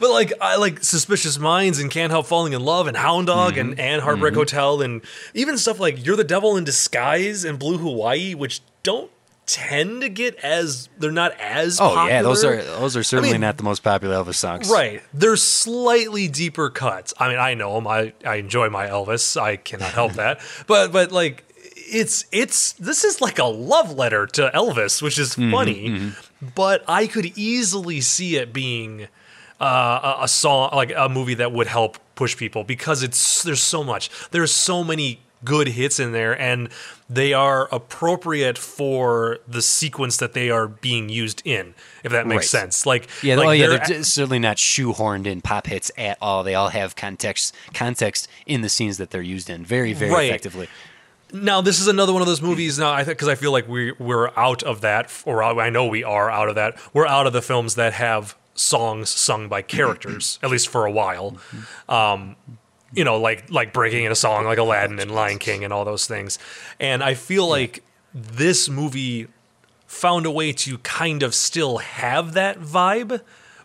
But like I like Suspicious Minds and Can't Help Falling in Love and Hound Dog and, Mm-hmm. and Heartbreak Hotel and even stuff like You're the Devil in Disguise and Blue Hawaii, which don't tend to get as they're not as Oh popular. yeah, those are those are certainly mean- not the most popular Elvis songs. Right. They're slightly deeper cuts. I mean, I know them. I, I enjoy my Elvis. I cannot help that. But but like it's it's this is like a love letter to Elvis, which is funny. But I could easily see it being uh, a, a song like a movie that would help push people because it's there's so much. There's so many good hits in there and they are appropriate for the sequence that they are being used in if that makes Right. sense like Yeah, like oh yeah, they're- they're j- certainly not shoehorned in pop hits at all. They all have context context in the scenes that they're used in very very Right. effectively. Now this is another one of those movies. Now I think because I feel like we we're out of that, or I know we are out of that. We're out of the films that have songs sung by characters, at least for a while. Um, you know, like like breaking in a song like Aladdin and Lion King and all those things. And I feel like this movie found a way to kind of still have that vibe,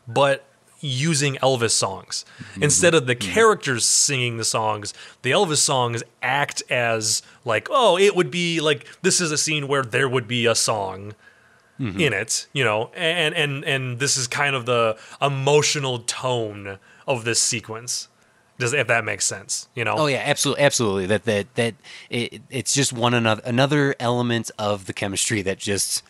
but using Elvis songs. Mm-hmm. Instead of the mm-hmm. characters singing the songs, the Elvis songs act as like, oh, it would be like this is a scene where there would be a song mm-hmm. in it, you know, and and and this is kind of the emotional tone of this sequence. Does if that makes sense, you know? Oh yeah, absolutely, absolutely. That that that it, it's just one another another element of the chemistry that just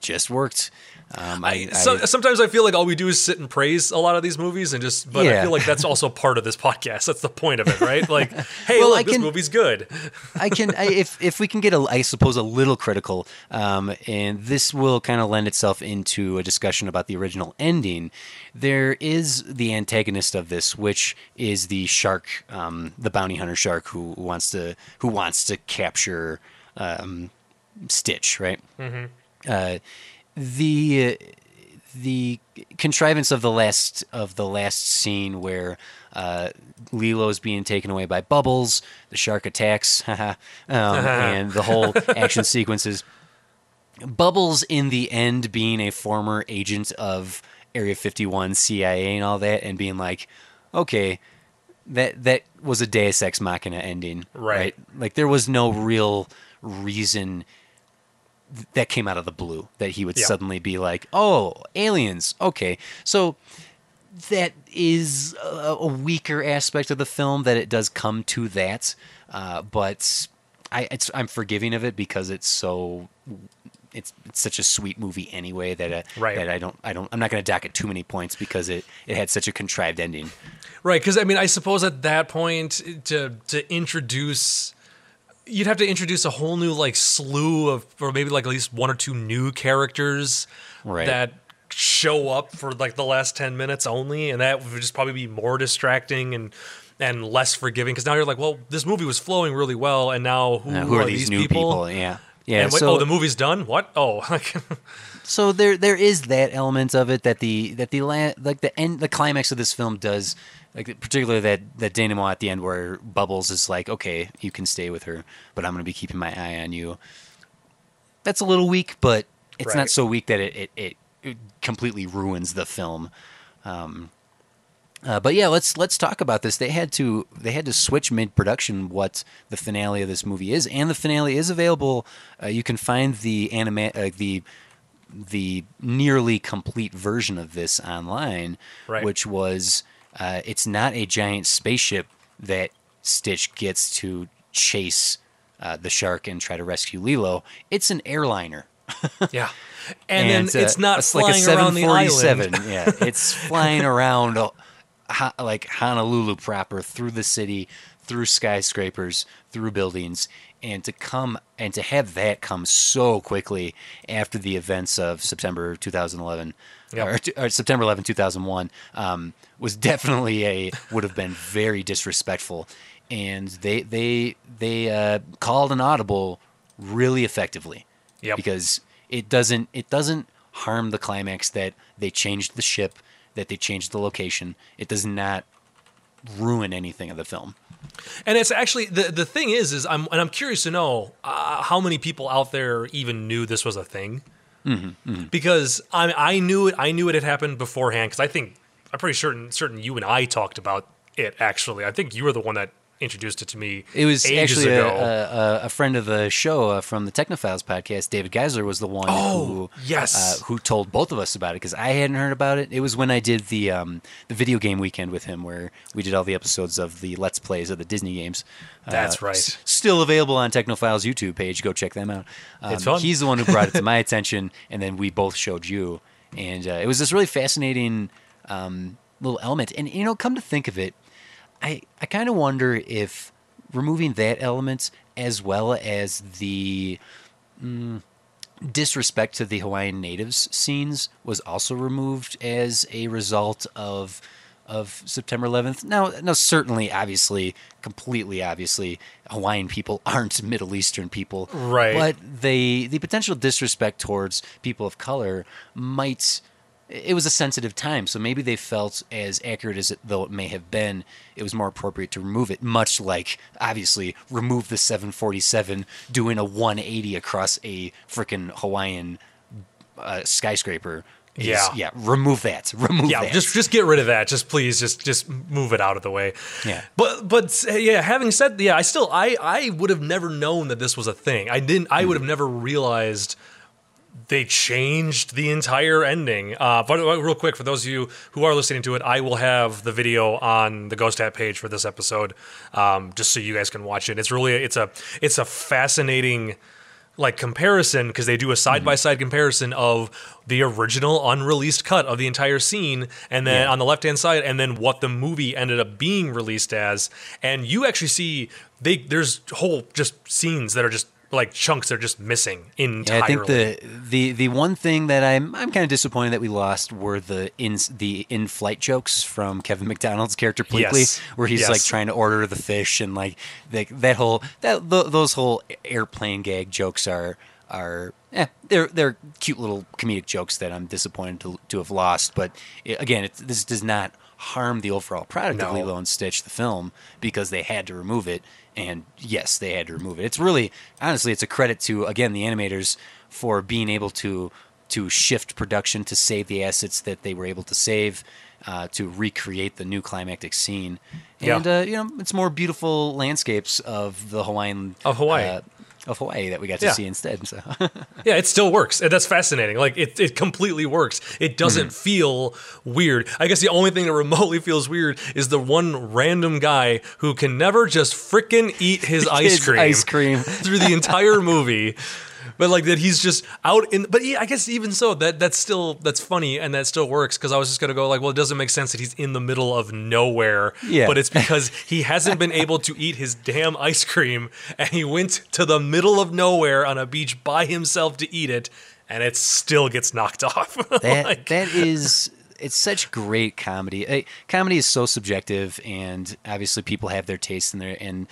just worked. Um, I, I, So, sometimes I feel like all we do is sit and praise a lot of these movies and just, but I feel like that's also part of this podcast. That's the point of it, right? Like, hey, Well, look, I this can- movie's good. I can I, if if we can get a I suppose a little critical, um, and this will kind of lend itself into a discussion about the original ending. There is the antagonist of this, which is the shark, um, the bounty hunter shark who wants to who wants to capture um, Stitch, right? Uh, the the contrivance of the last of the last scene where uh, Lilo's being taken away by Bubbles, the shark attacks, um, and the whole action sequences. Bubbles, in the end, being a former agent of Area 51, CIA, and all that, and being like, okay, that that was a Deus Ex Machina ending, Right. Like there was no real reason that came out of the blue that he would Yeah. suddenly be like, "Oh, aliens." Okay. So that is a, a weaker aspect of the film that it does come to that. Uh, but I it's, I'm forgiving of it because it's so it's, it's such a sweet movie anyway that uh, Right. that I don't I don't I'm not going to dock it too many points because it it had such a contrived ending. Right, because I mean, I suppose at that point to to introduce, you'd have to introduce a whole new like slew of, or maybe like at least one or two new characters Right. that show up for like the last ten minutes only, and that would just probably be more distracting and and less forgiving. Because now you're like, well, this movie was flowing really well, and now who, who are, these, new people? Yeah. Yeah. And so, oh, the movie's done. What? Oh, like so there there is that element of it that the that the la- like the end the climax of this film does like particularly that that denouement at the end where Bubbles is like okay you can stay with her but I'm going to be keeping my eye on you. That's a little weak, but it's Right. not so weak that it, it, it, it completely ruins the film. Um, Uh, but yeah, let's let's talk about this. They had to they had to switch mid production what the finale of this movie is, and the finale is available. Uh, you can find the anime uh, the the nearly complete version of this online, Right. which was uh, it's not a giant spaceship that Stitch gets to chase uh, the shark and try to rescue Lilo. It's an airliner. Yeah. And, then uh, it's not it's flying like a around the island. yeah, it's flying around uh, like Honolulu proper through the city, through skyscrapers, through buildings, and to come and to have that come so quickly after the events of September 2011 Yep. or, or September 11, 2001 um, was definitely a would have been very disrespectful, and they they they uh, called an audible really effectively Yep. because it doesn't it doesn't harm the climax that they changed the ship that they changed the location it does not ruin anything of the film And it's actually the the thing is is I'm and I'm curious to know uh, how many people out there even knew this was a thing. Mm-hmm, Because I I knew it I knew it had happened beforehand because I think I'm pretty certain certain you and I talked about it actually. I think you were the one that introduced it to me. it was ages actually a, ago. a, a- a friend of the show uh, from the technophiles podcast david geisler was the one Oh, who yes. uh, who told both of us about it because i hadn't heard about it it was when i did the um, the video game weekend with him where we did all the episodes of the let's plays of the disney games That's Uh, right. s- still available on technophiles youtube page go check them out um, It's fun. he's the one who brought it to my attention and then we both showed you and uh, it was this really fascinating um, little element and you know come to think of it I, I kind of wonder if removing that element as well as the mm, disrespect to the Hawaiian natives scenes was also removed as a result of of September 11th. Now, now certainly, obviously, completely obviously, Hawaiian people aren't Middle Eastern people, Right. But they the potential disrespect towards people of color might it was a sensitive time, so maybe they felt as accurate as it though it may have been, it was more appropriate to remove it. Much like obviously remove the 747 doing a 180 across a freaking Hawaiian uh, skyscraper. is- Yeah. yeah. Remove that. Remove yeah, that. just just get rid of that. Just please, just just move it out of the way. Yeah. But but yeah, having said yeah, I still I I would have never known that this was a thing. I didn't. I would have never realized they changed the entire ending. Uh, but uh, real quick, for those of you who are listening to it, I will have the video on the Ghost Hat page for this episode, um, just so you guys can watch it. It's really it's a it's a fascinating like comparison because they do a side by side comparison of the original unreleased cut of the entire scene and then Yeah. on the left hand side and then what the movie ended up being released as and you actually see they there's whole just scenes that are just like chunks are just missing entirely. Yeah, I think the the the one thing that I'm I'm kind of disappointed that we lost were the in the in flight jokes from Kevin McDonald's character Pleakley, Yes. where he's Yes. like trying to order the fish and like that that whole that th- those whole airplane gag jokes are are eh, they're they're cute little comedic jokes that I'm disappointed to to have lost. But it, again, it, this does not harm the overall product of No. Lilo and Stitch, the film, because they had to remove it. And yes, they had to remove it. It's really, honestly, it's a credit to again the animators for being able to to shift production to save the assets that they were able to save, uh, to recreate the new climactic scene. Yeah. And uh, you know, it's more beautiful landscapes of the Hawaiian Of Hawaii. uh, of Hawaii that we got to Yeah. see instead. So Yeah, it still works. That's fascinating. Like it, it completely works. It doesn't Mm-hmm. feel weird. I guess the only thing that remotely feels weird is the one random guy who can never just frickin' eat his ice cream. ice cream. through the entire movie. But like that, he's just out in. But yeah, I guess even so, that that's still that's funny and that still works because I was just gonna go like, well, it doesn't make sense that he's in the middle of nowhere. Yeah. But it's because he hasn't been able to eat his damn ice cream, and he went to the middle of nowhere on a beach by himself to eat it, and it still gets knocked off. that Like, that is it's such great comedy. Comedy is so subjective, and obviously people have their taste in there. And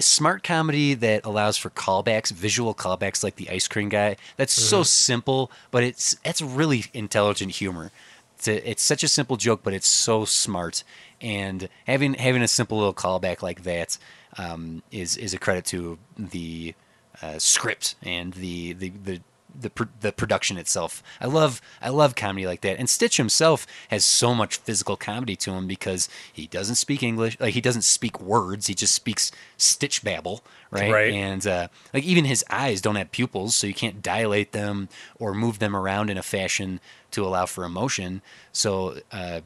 smart comedy that allows for callbacks, visual callbacks, like the ice cream guy. That's so simple, but it's it's really intelligent humor. It's, a, it's such a simple joke, but it's so smart. And having having a simple little callback like that um, is is a credit to the uh, script and the the, the the pr- the production itself. I love I love comedy like that. And Stitch himself has so much physical comedy to him because he doesn't speak English. Like he doesn't speak words. He just speaks Stitch babble, right? Right. And uh, like even his eyes don't have pupils, so you can't dilate them or move them around in a fashion to allow for emotion. So. Uh,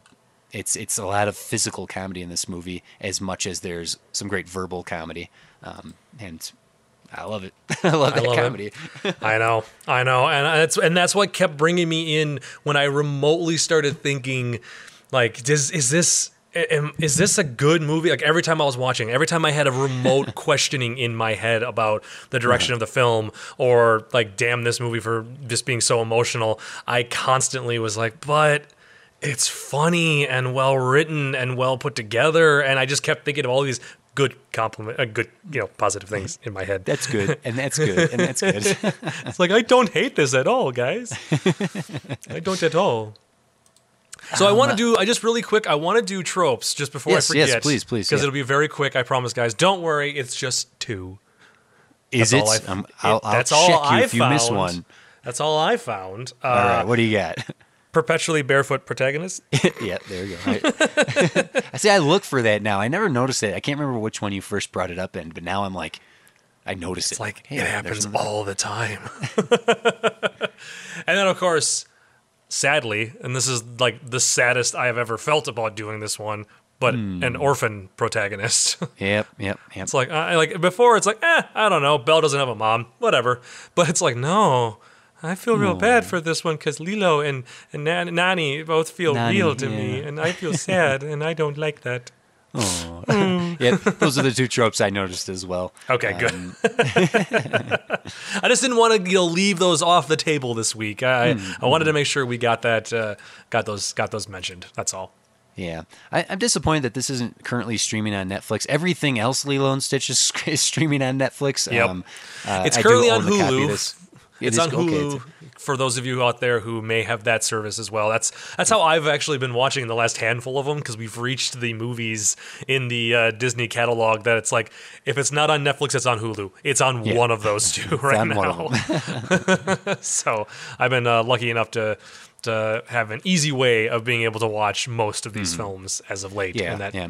it's it's a lot of physical comedy in this movie as much as there's some great verbal comedy um, and I love it. I love that love it. comedy. I know, I know, and that's and that's what kept bringing me in when I remotely started thinking, like, does is this is this a good movie? Like every time I was watching, every time I had a remote questioning in my head about the direction of the film, or like, damn, this movie for just being so emotional, I constantly was like, but it's funny and well written and well put together, and I just kept thinking of all these good compliment, uh, good you know, positive things in my head. That's good, and that's good, and that's good. It's like I don't hate this at all, guys. I don't at all. So I want to do. I just really quick. I want to do tropes just before Yes, I yes, forget. please, please, because yeah. it'll be very quick. I promise, guys. Don't worry. It's just two. Is That's it? all I, um, I'll, I'll that's check all you I if you miss found. one. That's all I found. Uh, All right, what do you got? Perpetually barefoot protagonist. yeah, there you go. Right. I see. I look for that now. I never noticed it. I can't remember which one you first brought it up in, but now I'm like, I notice It's it. like Hey, it happens all the time. and then, of course, sadly, and this is like the saddest I have ever felt about doing this one, but Hmm. an orphan protagonist. Yep, yep, yep. It's like I like before. It's like, eh, I don't know. Belle doesn't have a mom, whatever. But it's like, no, I feel real bad for this one because Lilo and and Nan- Nani both feel Nani, real to me, and I feel sad, and I don't like that. yeah, those are the two tropes I noticed as well. Okay, good. Um, I just didn't want to you know leave those off the table this week. I Hmm, I wanted to make sure we got that uh, got those got those mentioned. That's all. Yeah, I, I'm disappointed that this isn't currently streaming on Netflix. Everything else, Lilo and Stitch, is, is streaming on Netflix. Yep. uh, It's currently on Hulu. It it's on okay, Hulu it's- for those of you out there who may have that service as well. That's that's how I've actually been watching the last handful of them because we've reached the movies in the uh, Disney catalog that it's like if it's not on Netflix, it's on Hulu. It's on Yeah. one of those two right now. so I've been uh, lucky enough to to have an easy way of being able to watch most of these films as of late, yeah, and that yeah.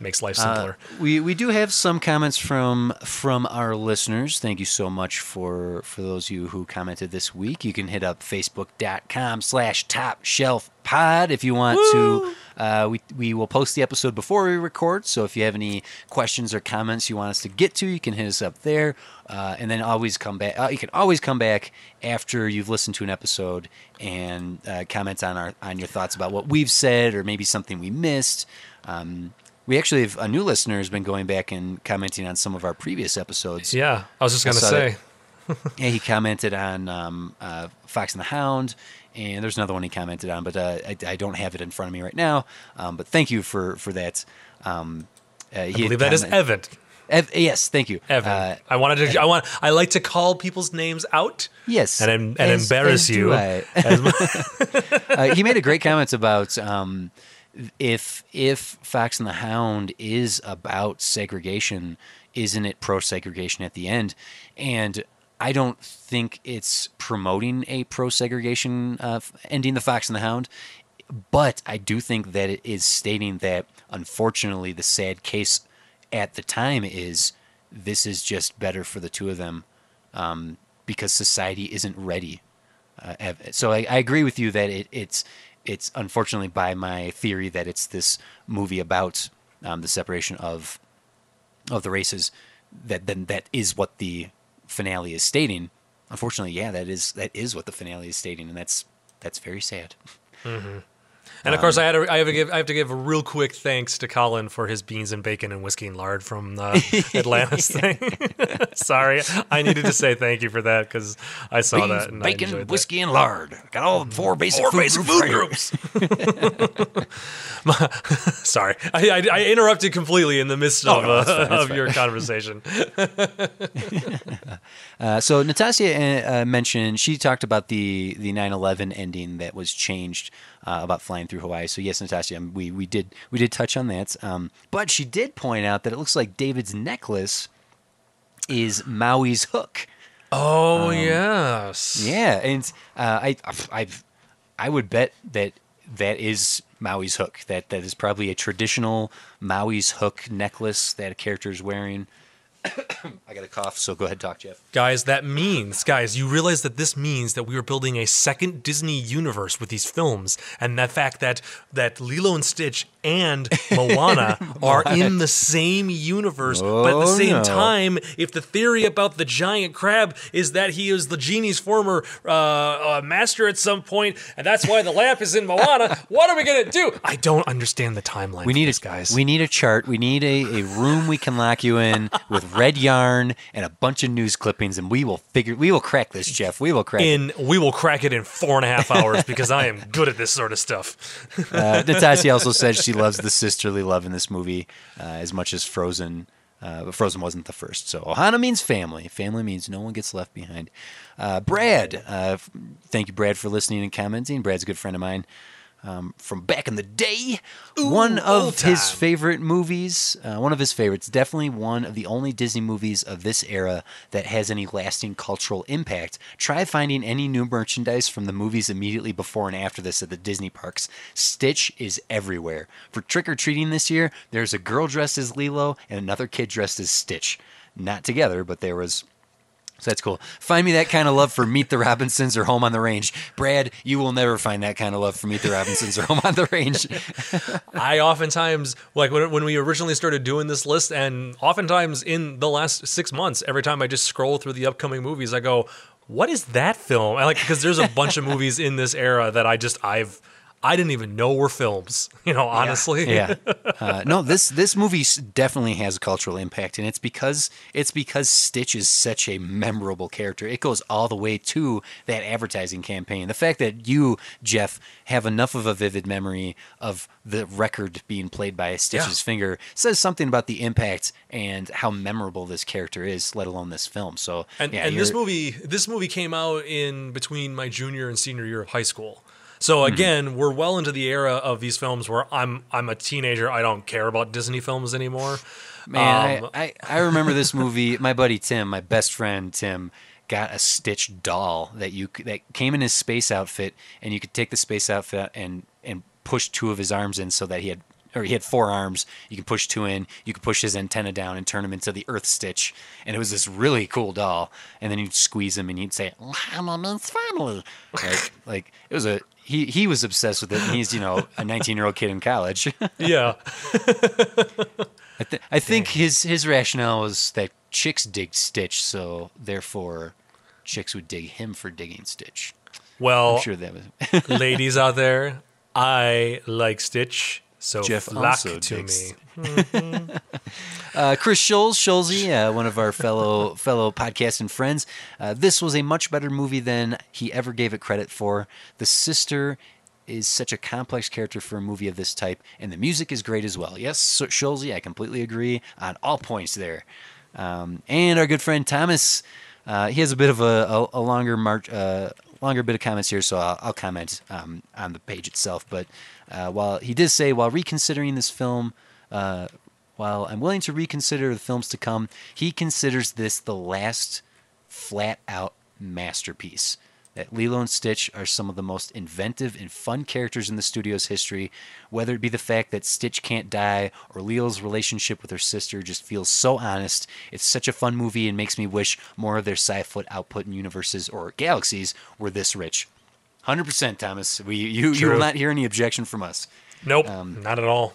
Makes life Uh, simpler. we we do have some comments from from our listeners. Thank you so much for for those of you who commented this week. You can hit up facebook.com slash top shelf pod if you want to. Uh, we we will post the episode before we record. So if you have any questions or comments you want us to get to, you can hit us up there. Uh, and then always come back. Uh, you can always come back after you've listened to an episode and uh, comment on our on your thoughts about what we've said or maybe something we missed. Um, we actually have a new listener has been going back and commenting on some of our previous episodes. Yeah, I was just gonna say. that. Yeah, he commented on um, uh, Fox and the Hound, and there's another one he commented on, but uh, I, I don't have it in front of me right now. Um, but thank you for for that. Um, uh, I believe that is Evan. Ev- yes, thank you, Evan. Uh, I wanted to. I want. I like to call people's names out. yes, and and as- embarrass as you. As my- uh, he made a great comment about um, if if Fox and the Hound is about segregation, isn't it pro segregation at the end? And I don't think it's promoting a pro segregation uh, ending the Fox and the Hound, but I do think that it is stating that unfortunately the sad case at the time is this is just better for the two of them um, because society isn't ready uh, so I, I agree with you that it, it's it's unfortunately by my theory that it's this movie about um, the separation of of the races that then that is what the finale is stating. Unfortunately, yeah, that is that is what the finale is stating, and that's that's very sad. And of course, I had. To, I have to give. I have to give a real quick thanks to Colin for his beans and bacon and whiskey and lard from the Atlantis thing. Sorry, I needed to say thank you for that because I saw Beans, that and bacon, whiskey, and lard. Got all four basic Four food, basic groups food groups. Sorry, I, I, I interrupted completely in the midst of, Oh, no, uh, fine, that's of your conversation. Uh, so Natasha uh, mentioned she talked about the the 9/11 ending that was changed uh, about flying through Hawaii. So yes, Natasha, um, we we did we did touch on that. Um, but she did point out that it looks like David's necklace is Maui's hook. Oh yes. Yeah, and uh, I, I, I would bet that that is Maui's hook. That that is probably a traditional Maui's hook necklace that a character is wearing. I got a cough, so go ahead, talk, Jeff. Guys, that means, guys, you realize that this means that we are building a second Disney universe with these films, and the fact that that Lilo and Stitch and Moana are in the same universe, but at the Oh, same no. time, if the theory about the giant crab is that he is the genie's former uh, uh, master at some point, and that's why the lamp is in Moana, what are we gonna do? I don't understand the timeline. We need this, a guys. We need a chart. We need a, a room we can lock you in with red yarn and a bunch of news clippings, and we will figure. We will crack this, Jeff. We will crack. it. in we will crack it in four and a half hours because I am good at this sort of stuff. Uh, Natasha also said she loves the sisterly love in this movie uh, as much as Frozen. Uh, but Frozen wasn't the first. So Ohana means family. Family means no one gets left behind. Uh, Brad, uh, thank you, Brad, for listening and commenting. Brad's a good friend of mine um, from back in the day. one of his favorite movies, uh, one of his favorites, definitely one of the only Disney movies of this era that has any lasting cultural impact. Try finding any new merchandise from the movies immediately before and after this at the Disney parks. Stitch is everywhere. For trick or treating this year, there's a girl dressed as Lilo and another kid dressed as Stitch. Not together, but there was so that's cool. Find me that kind of love for Meet the Robinsons or Home on the Range. Brad, you will never find that kind of love for Meet the Robinsons or Home on the Range. I oftentimes like when when we originally started doing this list, and oftentimes in the last six months, every time I just scroll through the upcoming movies, I go, "What is that film?" I like because there's a bunch of movies in this era that I just I've I didn't even know were films. You know, honestly. yeah. Uh, no, this this movie definitely has a cultural impact, and it's because it's because Stitch is such a memorable character. It goes all the way to that advertising campaign. The fact that you, Jeff, have enough of a vivid memory of the record being played by Stitch's Yeah. finger says something about the impact and how memorable this character is, let alone this film. So, And, yeah, and this movie this movie came out in between my junior and senior year of high school. So Mm-hmm. again, we're well into the era of these films where I'm I'm a teenager. I don't care about Disney films anymore. Man, Um, I, I, I remember this movie. My buddy Tim, my best friend Tim, got a Stitch doll that you that came in his space outfit, and you could take the space outfit and and push two of his arms in so that he had. Or he had four arms. You can push two in. You could push his antenna down and turn him into the Earth Stitch. And it was this really cool doll. And then you'd squeeze him and you'd say, "Ohana means family." Like, like it was a he. He was obsessed with it. And he's you know a 19 year old kid in college. yeah. I, th- I think his his rationale was that chicks dig Stitch, so therefore chicks would dig him for digging Stitch. Well, I'm sure that was ladies out there, I like Stitch, so Jeff flock also to digs- me. uh, Chris Scholes, Scholesy, uh, one of our fellow fellow podcasting friends. Uh, this was a much better movie than he ever gave it credit for. The sister is such a complex character for a movie of this type, and the music is great as well. Yes, so- Scholesy, I completely agree on all points there. Um, and our good friend Thomas, uh, he has a bit of a, a, a longer march, uh, longer bit of comments here, so I'll, I'll comment um, on the page itself. But uh, while he did say, while reconsidering this film, uh, while I'm willing to reconsider the films to come, he considers this the last flat out masterpiece. That Lilo and Stitch are some of the most inventive and fun characters in the studio's history, whether it be the fact that Stitch can't die or Lilo's relationship with her sister just feels so honest. It's such a fun movie and makes me wish more of their sci-fi output in universes or galaxies were this rich. 100% Thomas. We you, you will not hear any objection from us. Nope, Um, not at all.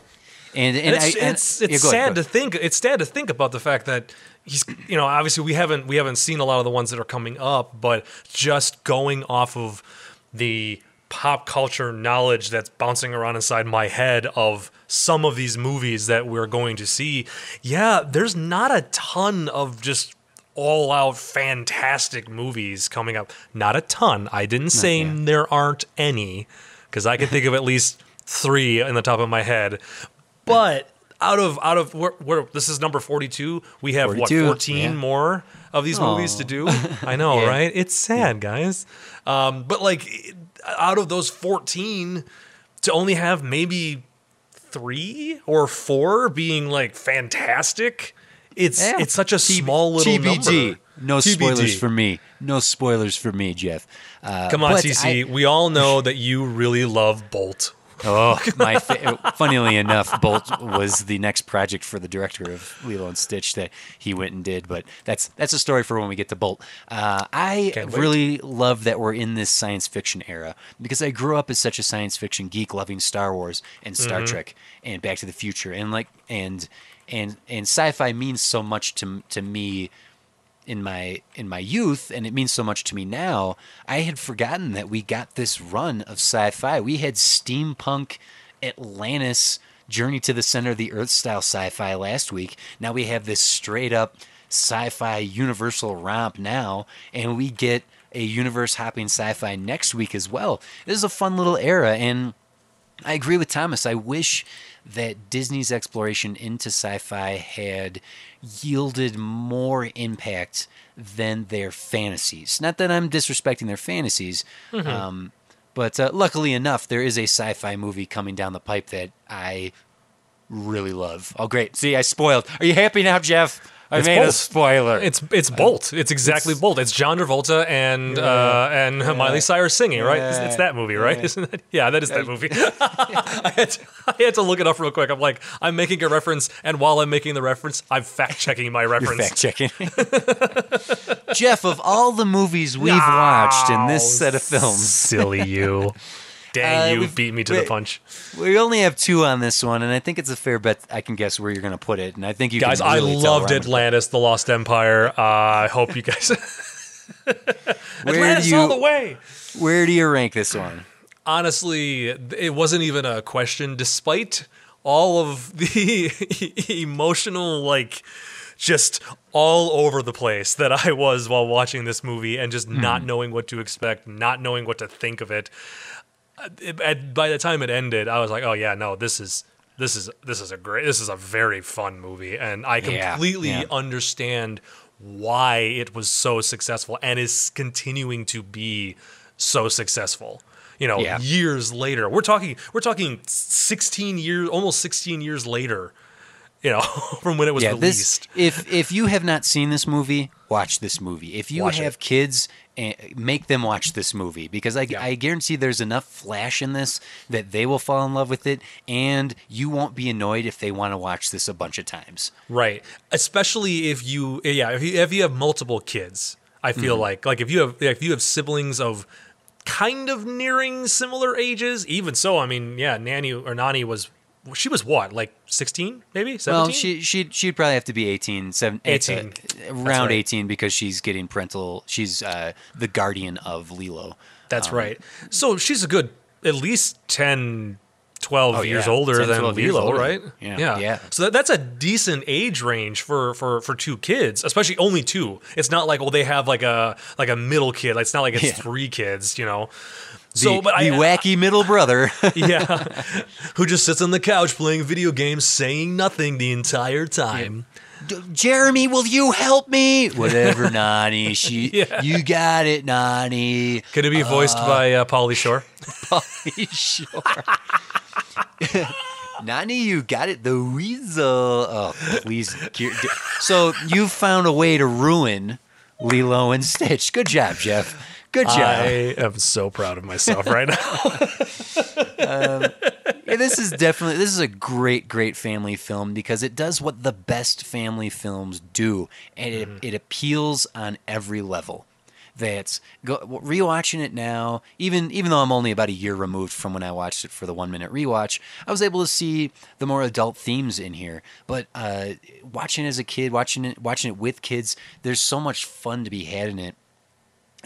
And, and, And it's I, and- it's, it's ahead, sad go to think. It's sad to think about the fact that he's you know obviously we haven't we haven't seen a lot of the ones that are coming up, but just going off of the pop culture knowledge that's bouncing around inside my head of some of these movies that we're going to see, yeah, there's not a ton of just all out fantastic movies coming up. Not a ton. I didn't say there aren't any because I can think of at least three in the top of my head. But out of out of where, where this is number 42, we have 42, what 14 yeah. more of these movies to do. I know, Yeah. right? It's sad, guys. Um, but like out of those 14 to only have maybe 3 or 4 being like fantastic, it's Yeah. it's such a T- small little TBG. number. no TBD. spoilers for me. No spoilers for me, Jeff. Uh, Come on, TC. I- we all know that you really love Bolt. Oh, my! Fa- funnily enough, Bolt was the next project for the director of Lilo and Stitch that he went and did. But that's that's a story for when we get to Bolt. Uh, I really love that we're in this science fiction era because I grew up as such a science fiction geek, loving Star Wars and Star Mm-hmm. Trek and Back to the Future, and like and and and sci-fi means so much to to me in my in my youth and it means so much to me now i had forgotten that we got this run of sci-fi. We had steampunk atlantis journey to the center of the earth style sci-fi last week. Now we have this straight up sci-fi universal romp now and we get a universe hopping sci-fi next week as well. This is a fun little era and I agree with Thomas. I wish that Disney's exploration into sci fi had yielded more impact than their fantasies. Not that I'm disrespecting their fantasies, um, but uh, luckily enough, there is a sci fi movie coming down the pipe that I really love. Oh, great. See, I spoiled. Are you happy now, Jeff? I It's made a spoiler. It's it's Bolt. It's exactly Bolt. It's John Travolta and uh, and Miley Cyrus singing, right? It's, it's that movie, right? Isn't that? Yeah, that is that movie. I, had to, I had to look it up real quick. I'm like, I'm making a reference, and while I'm making the reference, I'm fact checking my reference. fact checking. Jeff, of all the movies we've watched in this set of films, silly you. Dang, Uh, you beat me to the punch, We only have two on this one, and I think it's a fair bet. I can guess where you're going to put it, and I think you guys. I really tell loved where I'm gonna Atlantis, The Lost Empire. Uh, I hope you guys. Where Atlantis you all the way. Where do you rank this one? honestly, it wasn't even a question, despite all of the emotional, like, just all over the place that I was while watching this movie and just not knowing what to expect, not knowing what to think of it. It- at- by the time it ended, I was like, oh, yeah, no, this is. This is this is a great this is a very fun movie and I completely yeah. understand why it was so successful and is continuing to be so successful. You know, Yeah. years later. We're talking we're talking 16 years almost 16 years later, you know, from when it was yeah, released. this. If if you have not seen this movie, watch this movie. If you Watch have it. kids, make them watch this movie because I, Yeah. I guarantee there's enough flash in this that they will fall in love with it, and you won't be annoyed if they want to watch this a bunch of times. Right. Especially if you yeah, if you if you have multiple kids. I Mm-hmm. feel like like if you have if you have siblings of kind of nearing similar ages, even so, I mean, yeah, Nanny or Nani was she was what, like 16 maybe? 17? Well, she she she'd probably have to be 18, seven, uh, around right. 18 because she's getting parental. She's uh, the guardian of Lilo. That's Um, right. So she's a good at least 10 12 Oh, years yeah. older 10, than 12 years Lilo, older. right? Yeah, yeah. So that, that's a decent age range for, for for two kids, especially only two. It's not like well they have like a like a middle kid. It's not like it's Yeah. three kids, you know. So, the, but I, the wacky middle brother. yeah, who just sits on the couch playing video games, saying nothing the entire time. D- Jeremy, will you help me? Whatever, Nani. She, Yeah. you got it, Nani. Could it be voiced by uh, Pauly Shore? sure. Nani, you got it. The weasel. Oh, please. So you found a way to ruin Lilo and Stitch. Good job, Jeff. Good job. I am so proud of myself right now. Yeah, this is definitely this is a great great family film because it does what the best family films do and it, it appeals on every level that's go, rewatching it now even even though I'm only about a year removed from when I watched it for the 1 minute rewatch I was able to see the more adult themes in here but uh, watching it as a kid watching it watching it with kids there's so much fun to be had in it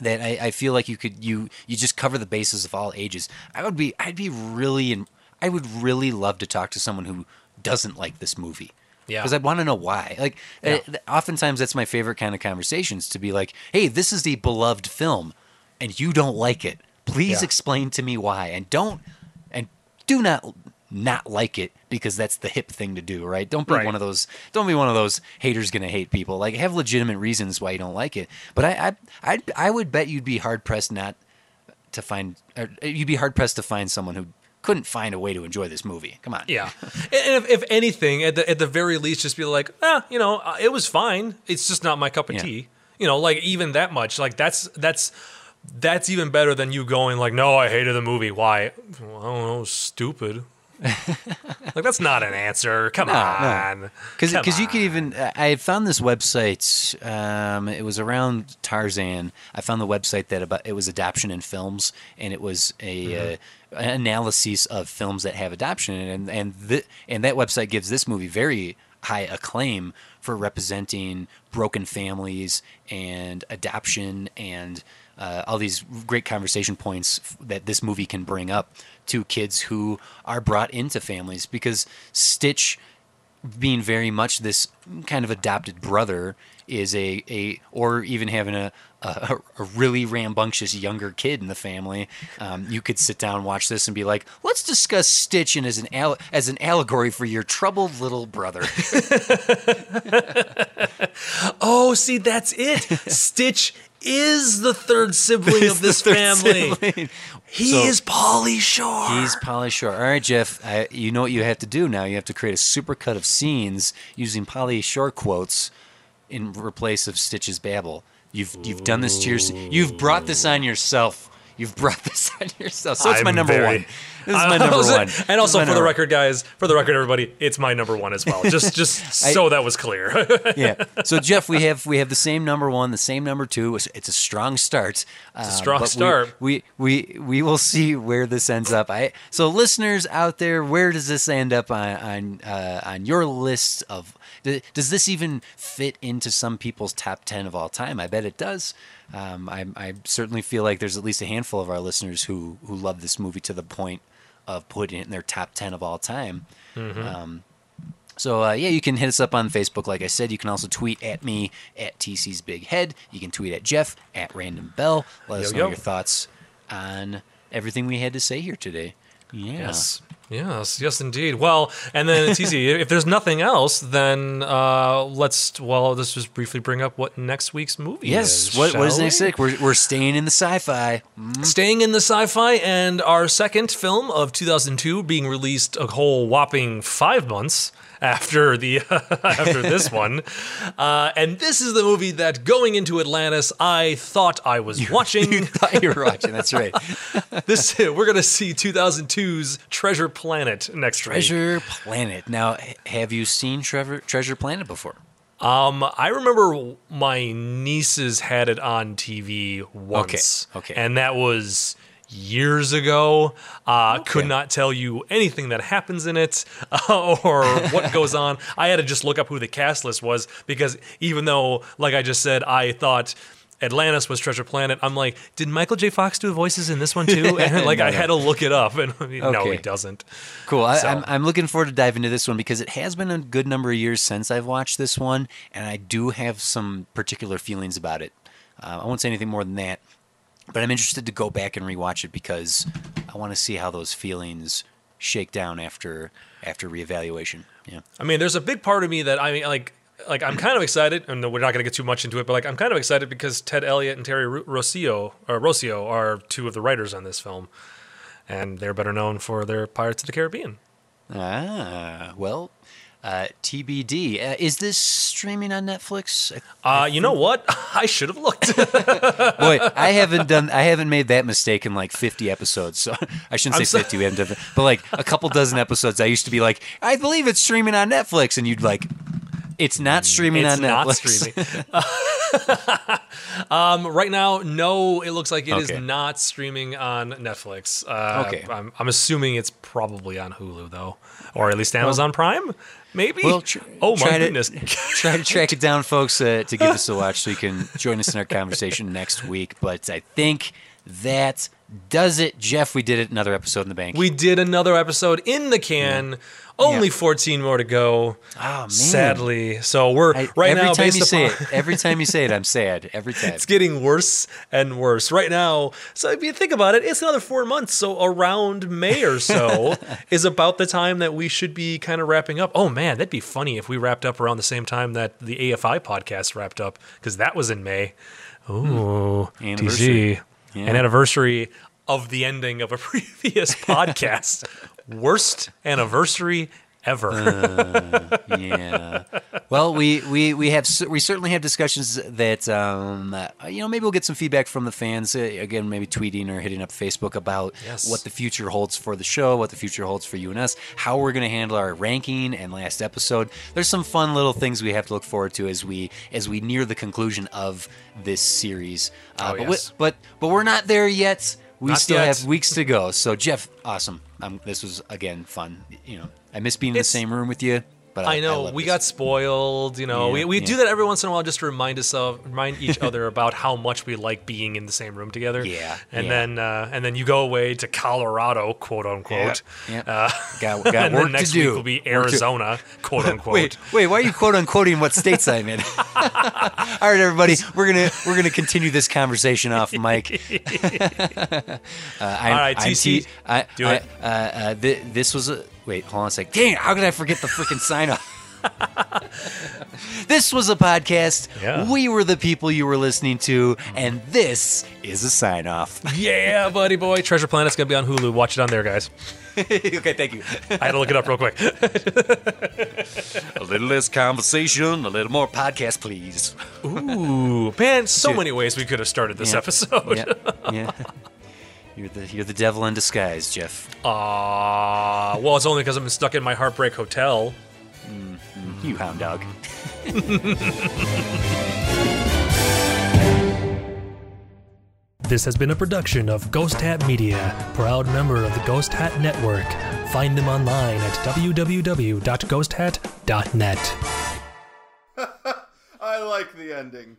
that I, I feel like you could you you just cover the bases of all ages. I would be I'd be really and I would really love to talk to someone who doesn't like this movie. Yeah. Because I'd want to know why. Like, Yeah. uh, oftentimes that's my favorite kind of conversations to be like, "Hey, this is the beloved film, and you don't like it. Please Yeah. explain to me why." And don't and do not not like it because that's the hip thing to do, right? Don't be Right. one of those. Don't be one of those haters gonna hate people. Like, have legitimate reasons why you don't like it. But I, I, I, I would bet you'd be hard pressed not to find. Or you'd be hard pressed to find someone who couldn't find a way to enjoy this movie. Come on. Yeah, and if, if anything, at the at the very least, just be like, ah, you know, uh, it was fine. It's just not my cup of Yeah. tea. You know, like even that much. Like that's that's that's even better than you going like, no, I hated the movie. Why? Well, I don't know, stupid. Like that's not an answer. Come No, no. on, Because Come you could even I found this website. Um, it was around Tarzan. I found the website that about it was adoption in films, and it was a uh, an analysis of films that have adoption, and and th- and that website gives this movie very high acclaim for representing broken families and adoption and uh, all these great conversation points f- that this movie can bring up to kids who are brought into families because Stitch being very much this kind of adopted brother is a, a or even having a, a a really rambunctious younger kid in the family, um, you could sit down and watch this and be like, let's discuss Stitch and as an al- as an allegory for your troubled little brother. Oh, see, that's it. Stitch is the third sibling of this family. sibling. He So- is Pauly Shore. He's Pauly Shore. All right, Jeff. I, you know what you have to do now. You have to create a supercut of scenes using Pauly Shore quotes in replace of Stitch's babble. You've you've done this to yourself. You've brought this on yourself. You've brought this on yourself. So it's my I'm number very- one. This is my number one. And also for the record, guys, for the record, everybody, it's my number one as well. Just just I- so that was clear. yeah. So Jeff, we have we have the same number one, the same number two. It's, it's a strong start. It's a strong start. We, we we we will see where this ends up. I so listeners out there, where does this end up on on uh, on your list of? Does this even fit into some people's top ten of all time? I bet it does. Um, I, I certainly feel like there's at least a handful of our listeners who who love this movie to the point of putting it in their top ten of all time. Um, so uh, yeah, you can hit us up on Facebook. Like I said, you can also tweet at me at TC's Big Head. You can tweet at Jeff at Random Bell. Let us know yo. your thoughts on everything we had to say here today. Yeah. Yes. Yes, yes, indeed. Well, and then it's easy. if there's nothing else, then uh, let's well, let's just briefly bring up what next week's movie Yes. is. What, what is next week? We're, we're staying in the sci-fi. Staying in the sci-fi, and our second film of 2002 being released a whole whopping five months after the after this one, uh, and this is the movie that going into Atlantis I thought I was watching. You thought you were watching. That's right. this we're gonna see 2002's Treasure Planet next week. Treasure Planet. Now, have you seen Trevor, Treasure Planet before? Um, I remember my nieces had it on TV once. Okay. okay. And that was years ago. Uh, Could not tell you anything that happens in it uh, or what goes on. I had to just look up who the cast list was because even though, like I just said, I thought. Atlantis was Treasure Planet. I'm like, did Michael J. Fox do voices in this one too? And like, No, I no. had to look it up, and no, Okay. he doesn't. Cool. I, So- I'm, I'm looking forward to diving into this one because it has been a good number of years since I've watched this one, and I do have some particular feelings about it. Uh, I won't say anything more than that, but I'm interested to go back and rewatch it because I want to see how those feelings shake down after after reevaluation. Yeah. I mean, there's a big part of me that I mean, like, like I'm kind of excited, and we're not going to get too much into it, but like I'm kind of excited because Ted Elliott and Terry Ro- Rossio or Rossio are two of the writers on this film, and they're better known for their Pirates of the Caribbean. Ah, well, uh, TBD. Uh, is this streaming on Netflix? Uh, you know what? I should have looked. Boy, I haven't done. I haven't made that mistake in like 50 episodes. So I shouldn't say so- 50. We haven't done, but like a couple dozen episodes. I used to be like, I believe it's streaming on Netflix, and you'd like, it's not streaming it's on not Netflix. streaming. um, right now, no. It looks like it is Okay. not streaming on Netflix. Uh, Okay. I'm, I'm assuming it's probably on Hulu though, or at least Amazon Prime. Maybe. Well, tr- oh my try to- goodness. Try to track it down, folks, uh, to give us a watch so you can join us in our conversation next week. But I think that does it. Jeff, we did it. Another episode in the bank. We did another episode in the can. Only Yeah. 14 more to go. oh man, Sadly, so we're I- right every now time you say it, every time you say it, I'm sad. Every time. It's getting worse and worse right now. So if you think about it, it's another four months. So around May or so is about the time that we should be kind of wrapping up. Oh man, that'd be funny if we wrapped up around the same time that the AFI podcast wrapped up because that was in May. Hmm. Ooh, Anniversary. TG. Yeah. an anniversary of the ending of a previous podcast. Worst anniversary ever. yeah. Well, we we we have we certainly have discussions that um, uh, you know maybe we'll get some feedback from the fans uh, again, maybe tweeting or hitting up Facebook about Yes. what the future holds for the show, what the future holds for you and us, how we're going to handle our ranking and last episode. There's some fun little things we have to look forward to as we as we near the conclusion of this series. Uh, Oh, but, yes. we, but but we're not there yet. We Not still yet. have weeks to go. So Jeff, awesome. Um, this was again fun. You know, I miss being in the same room with you. But I, I know love we this. got spoiled. You know, Yeah, we, we yeah. do that every once in a while just to remind us of remind each other about how much we like being in the same room together. Yeah, and yeah. then uh, and then you go away to Colorado, quote unquote. Yeah. Uh, got, got and work next to do. week will be Arizona, quote unquote. Wait, wait. Why are you quote unquoting what states I'm in? All right, everybody, we're gonna we're gonna continue this conversation off, Mike. uh, I'm, All right, I'm TC, T- I, do I- it. Uh, uh, th- this was a wait. Hold on a sec. Dang, how could I forget the freaking sign off? this was a podcast. Yeah. We were the people you were listening to, and this is a sign off. Yeah, buddy boy. Treasure Planet's gonna be on Hulu. Watch it on there, guys. okay, thank you. I had to look it up real quick. A little less conversation, a little more podcast, please. Ooh, man, so many ways we could have started this Yeah. episode. yeah, yeah. You're the you're the devil in disguise, Jeff. Aw, well, it's only because I'm stuck in my heartbreak hotel. Mm-hmm. You hound dog. This has been a production of Ghost Hat Media, proud member of the Ghost Hat Network. Find them online at www.ghosthat.net. I like the ending.